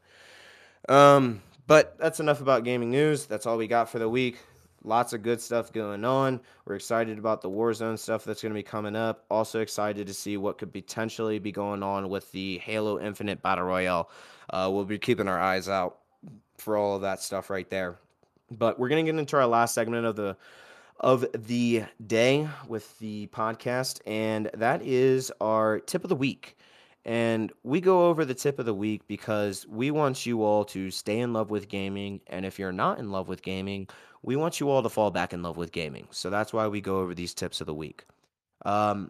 Um, but that's enough about gaming news. That's all we got for the week. Lots of good stuff going on. We're excited about the Warzone stuff that's going to be coming up. Also excited to see what could potentially be going on with the Halo Infinite Battle Royale. Uh, we'll be keeping our eyes out for all of that stuff right there. But we're going to get into our last segment of the of the day with the podcast, and that is our tip of the week. And we go over the tip of the week because we want you all to stay in love with gaming. And if you're not in love with gaming, we want you all to fall back in love with gaming. So that's why we go over these tips of the week. Um,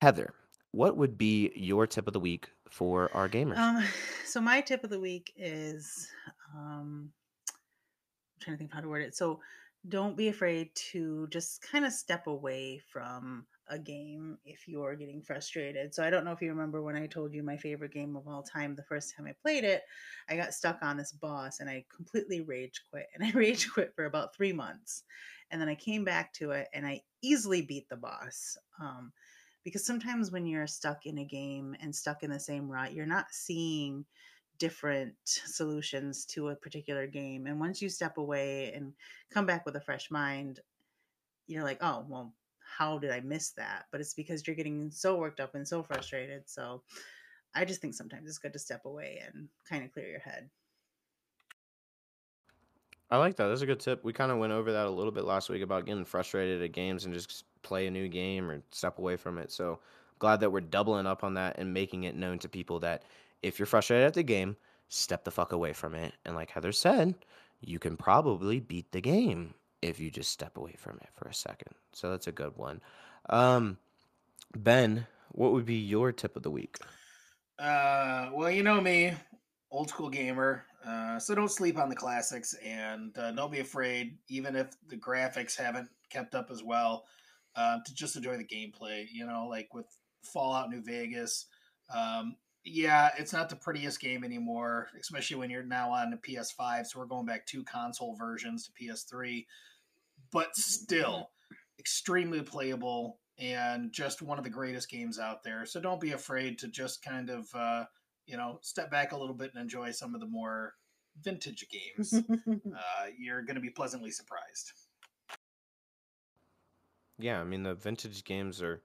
Heather, what would be your tip of the week for our gamers? Um, so my tip of the week is um, trying to think of how to word it. So don't be afraid to just kind of step away from a game if you're getting frustrated. So I don't know if you remember when I told you my favorite game of all time the first time I played it, I got stuck on this boss and I completely rage quit. And I rage quit for about 3 months. And then I came back to it and I easily beat the boss. Um, because sometimes when you're stuck in a game and stuck in the same rut, you're not seeing different solutions to a particular game. And once you step away and come back with a fresh mind, you're like, oh, well, how did I miss that? But it's because you're getting so worked up and so frustrated. So I just think sometimes it's good to step away and kind of clear your head. I like that. That's a good tip. We kind of went over that a little bit last week about getting frustrated at games and just play a new game or step away from it. So glad that we're doubling up on that and making it known to people that if you're frustrated at the game, step the fuck away from it. And like Heather said, you can probably beat the game if you just step away from it for a second. So that's a good one. Um, ben, what would be your tip of the week? Uh, well, you know me, old school gamer. Uh, so don't sleep on the classics, and uh, don't be afraid, even if the graphics haven't kept up as well, uh, to just enjoy the gameplay. You know, like with Fallout New Vegas. Um, yeah, it's not the prettiest game anymore, especially when you're now on the PS5. So we're going back two console versions to PS3, but still extremely playable and just one of the greatest games out there. So don't be afraid to just kind of, uh, you know, step back a little bit and enjoy some of the more vintage games. uh, you're going to be pleasantly surprised. Yeah, I mean, the vintage games are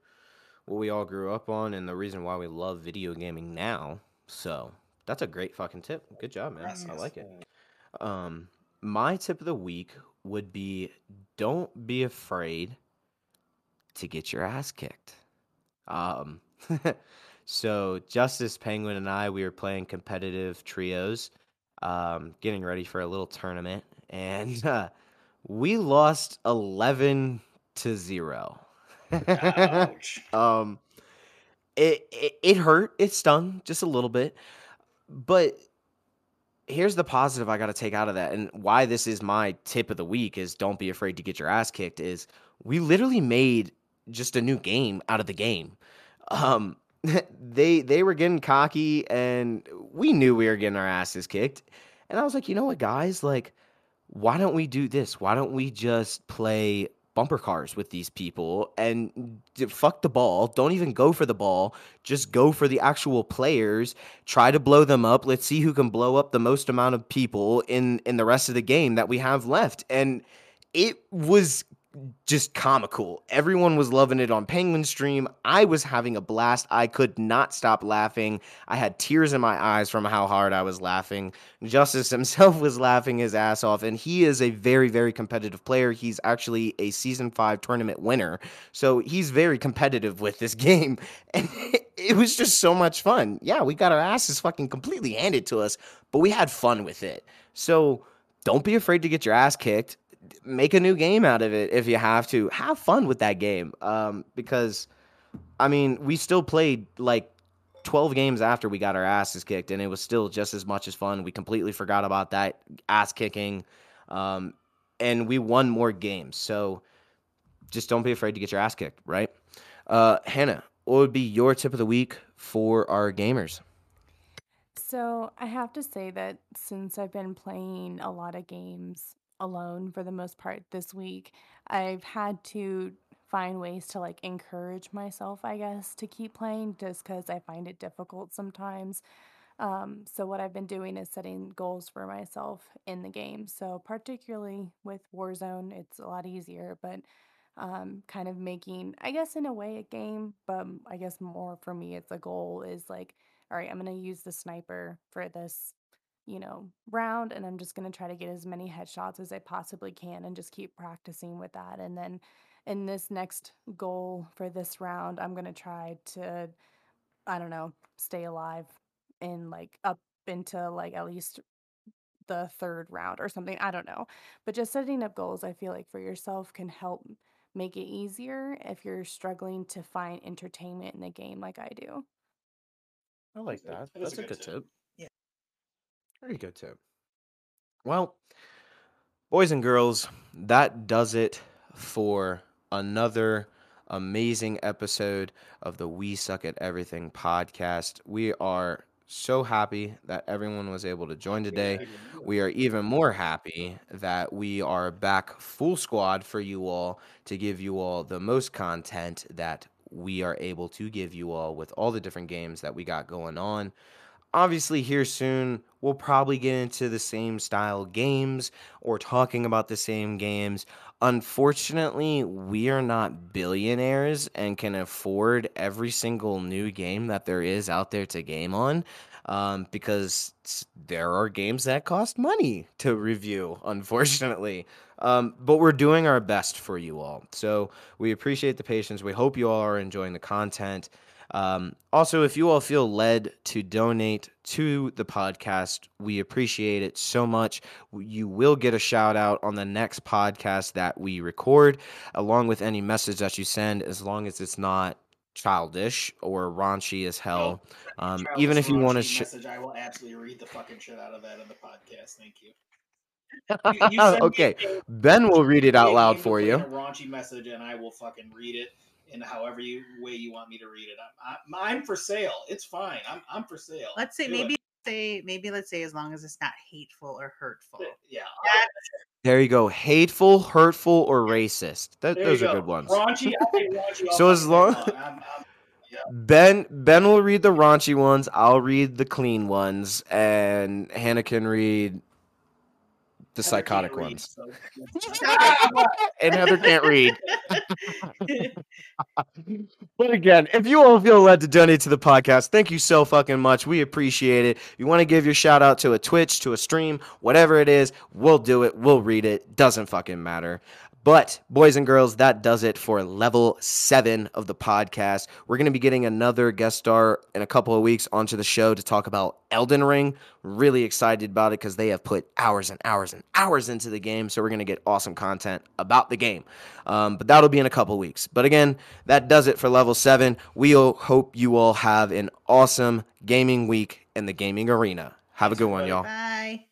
what we all grew up on and the reason why we love video gaming now. So that's a great fucking tip. Good job, man. I like it. Um, my tip of the week would be don't be afraid to get your ass kicked. Um, so Justice Penguin and I, we were playing competitive trios, um, getting ready for a little tournament, and uh, we lost eleven to zero. Ouch. um, it, it it hurt. It stung just a little bit, but here's the positive I got to take out of that, and why this is my tip of the week is don't be afraid to get your ass kicked. Is we literally made just a new game out of the game. Um, they they were getting cocky, and we knew we were getting our asses kicked. And I was like, you know what, guys, like, why don't we do this? Why don't we just play bumper cars with these people and fuck the ball. Don't even go for the ball. Just go for the actual players. Try to blow them up. Let's see who can blow up the most amount of people in in the rest of the game that we have left. And it was just comical. Everyone was loving it on Penguin Stream. I was having a blast. I could not stop laughing. I had tears in my eyes from how hard I was laughing. Justice himself was laughing his ass off, and he is a very, very competitive player. He's actually a season five tournament winner. So he's very competitive with this game. And it was just so much fun. Yeah, we got our asses fucking completely handed to us, but we had fun with it. So don't be afraid to get your ass kicked make a new game out of it if you have to. Have fun with that game. Um, because I mean, we still played like 12 games after we got our asses kicked, and it was still just as much as fun. We completely forgot about that ass kicking. Um, and we won more games. So just don't be afraid to get your ass kicked, right? Uh, Hannah, what would be your tip of the week for our gamers? So I have to say that since I've been playing a lot of games alone for the most part this week, I've had to find ways to like encourage myself, I guess, to keep playing just because I find it difficult sometimes. Um, so what I've been doing is setting goals for myself in the game. So particularly with Warzone, it's a lot easier, but um, kind of making, I guess, in a way, a game, but I guess more for me, it's a goal is like, all right, I'm gonna use the sniper for this you know, round and I'm just going to try to get as many headshots as I possibly can and just keep practicing with that. And then in this next goal for this round, I'm going to try to I don't know, stay alive in like up into like at least the third round or something. I don't know. But just setting up goals, I feel like for yourself can help make it easier if you're struggling to find entertainment in the game like I do. I like that. That is That's a a good good tip. tip. Very good tip. Well, Boys and girls, that does it for another amazing episode of the We Suck at Everything podcast. We are so happy that everyone was able to join today. We are even more happy that we are back full squad for you all to give you all the most content that we are able to give you all with all the different games that we got going on. Obviously, here soon, we'll probably get into the same style games or talking about the same games. Unfortunately, we are not billionaires and can afford every single new game that there is out there to game on um, because there are games that cost money to review, unfortunately. Um, but we're doing our best for you all. So we appreciate the patience. We hope you all are enjoying the content. Um, also, if you all feel led to donate to the podcast, we appreciate it so much. You will get a shout out on the next podcast that we record, along with any message that you send, as long as it's not childish or raunchy as hell. Oh, um, even if you want to, sh- message, I will absolutely read the fucking shit out of that in the podcast. Thank you. you, you okay, a- Ben will read it out loud for you. A raunchy message, and I will fucking read it in however you, way you want me to read it. I'm, I, I'm for sale. It's fine. I'm, I'm for sale. Let's say Do it. maybe say maybe let's say as long as it's not hateful or hurtful. Yeah. There you go. Hateful, hurtful, or racist. That, those you are go. good ones. Raunchy. I'll raunchy So as long- I'm, I'm, Ben Ben will read the raunchy ones. I'll read the clean ones, and Hannah can read the Heather psychotic can't read, ones. so- and Heather can't read. But again, if you all feel led to donate to the podcast, thank you so fucking much. We appreciate it. You want to give your shout out to a Twitch, to a stream, whatever it is, we'll do it. We'll read it. Doesn't fucking matter. But, boys and girls, that does it for level seven of the podcast. We're going to be getting another guest star in a couple of weeks onto the show to talk about Elden Ring. Really excited about it because they have put hours and hours and hours into the game. So, we're going to get awesome content about the game. Um, but that'll be in a couple of weeks. But again, that does it for level seven. We all hope you all have an awesome gaming week in the gaming arena. Have a good one, y'all. Bye.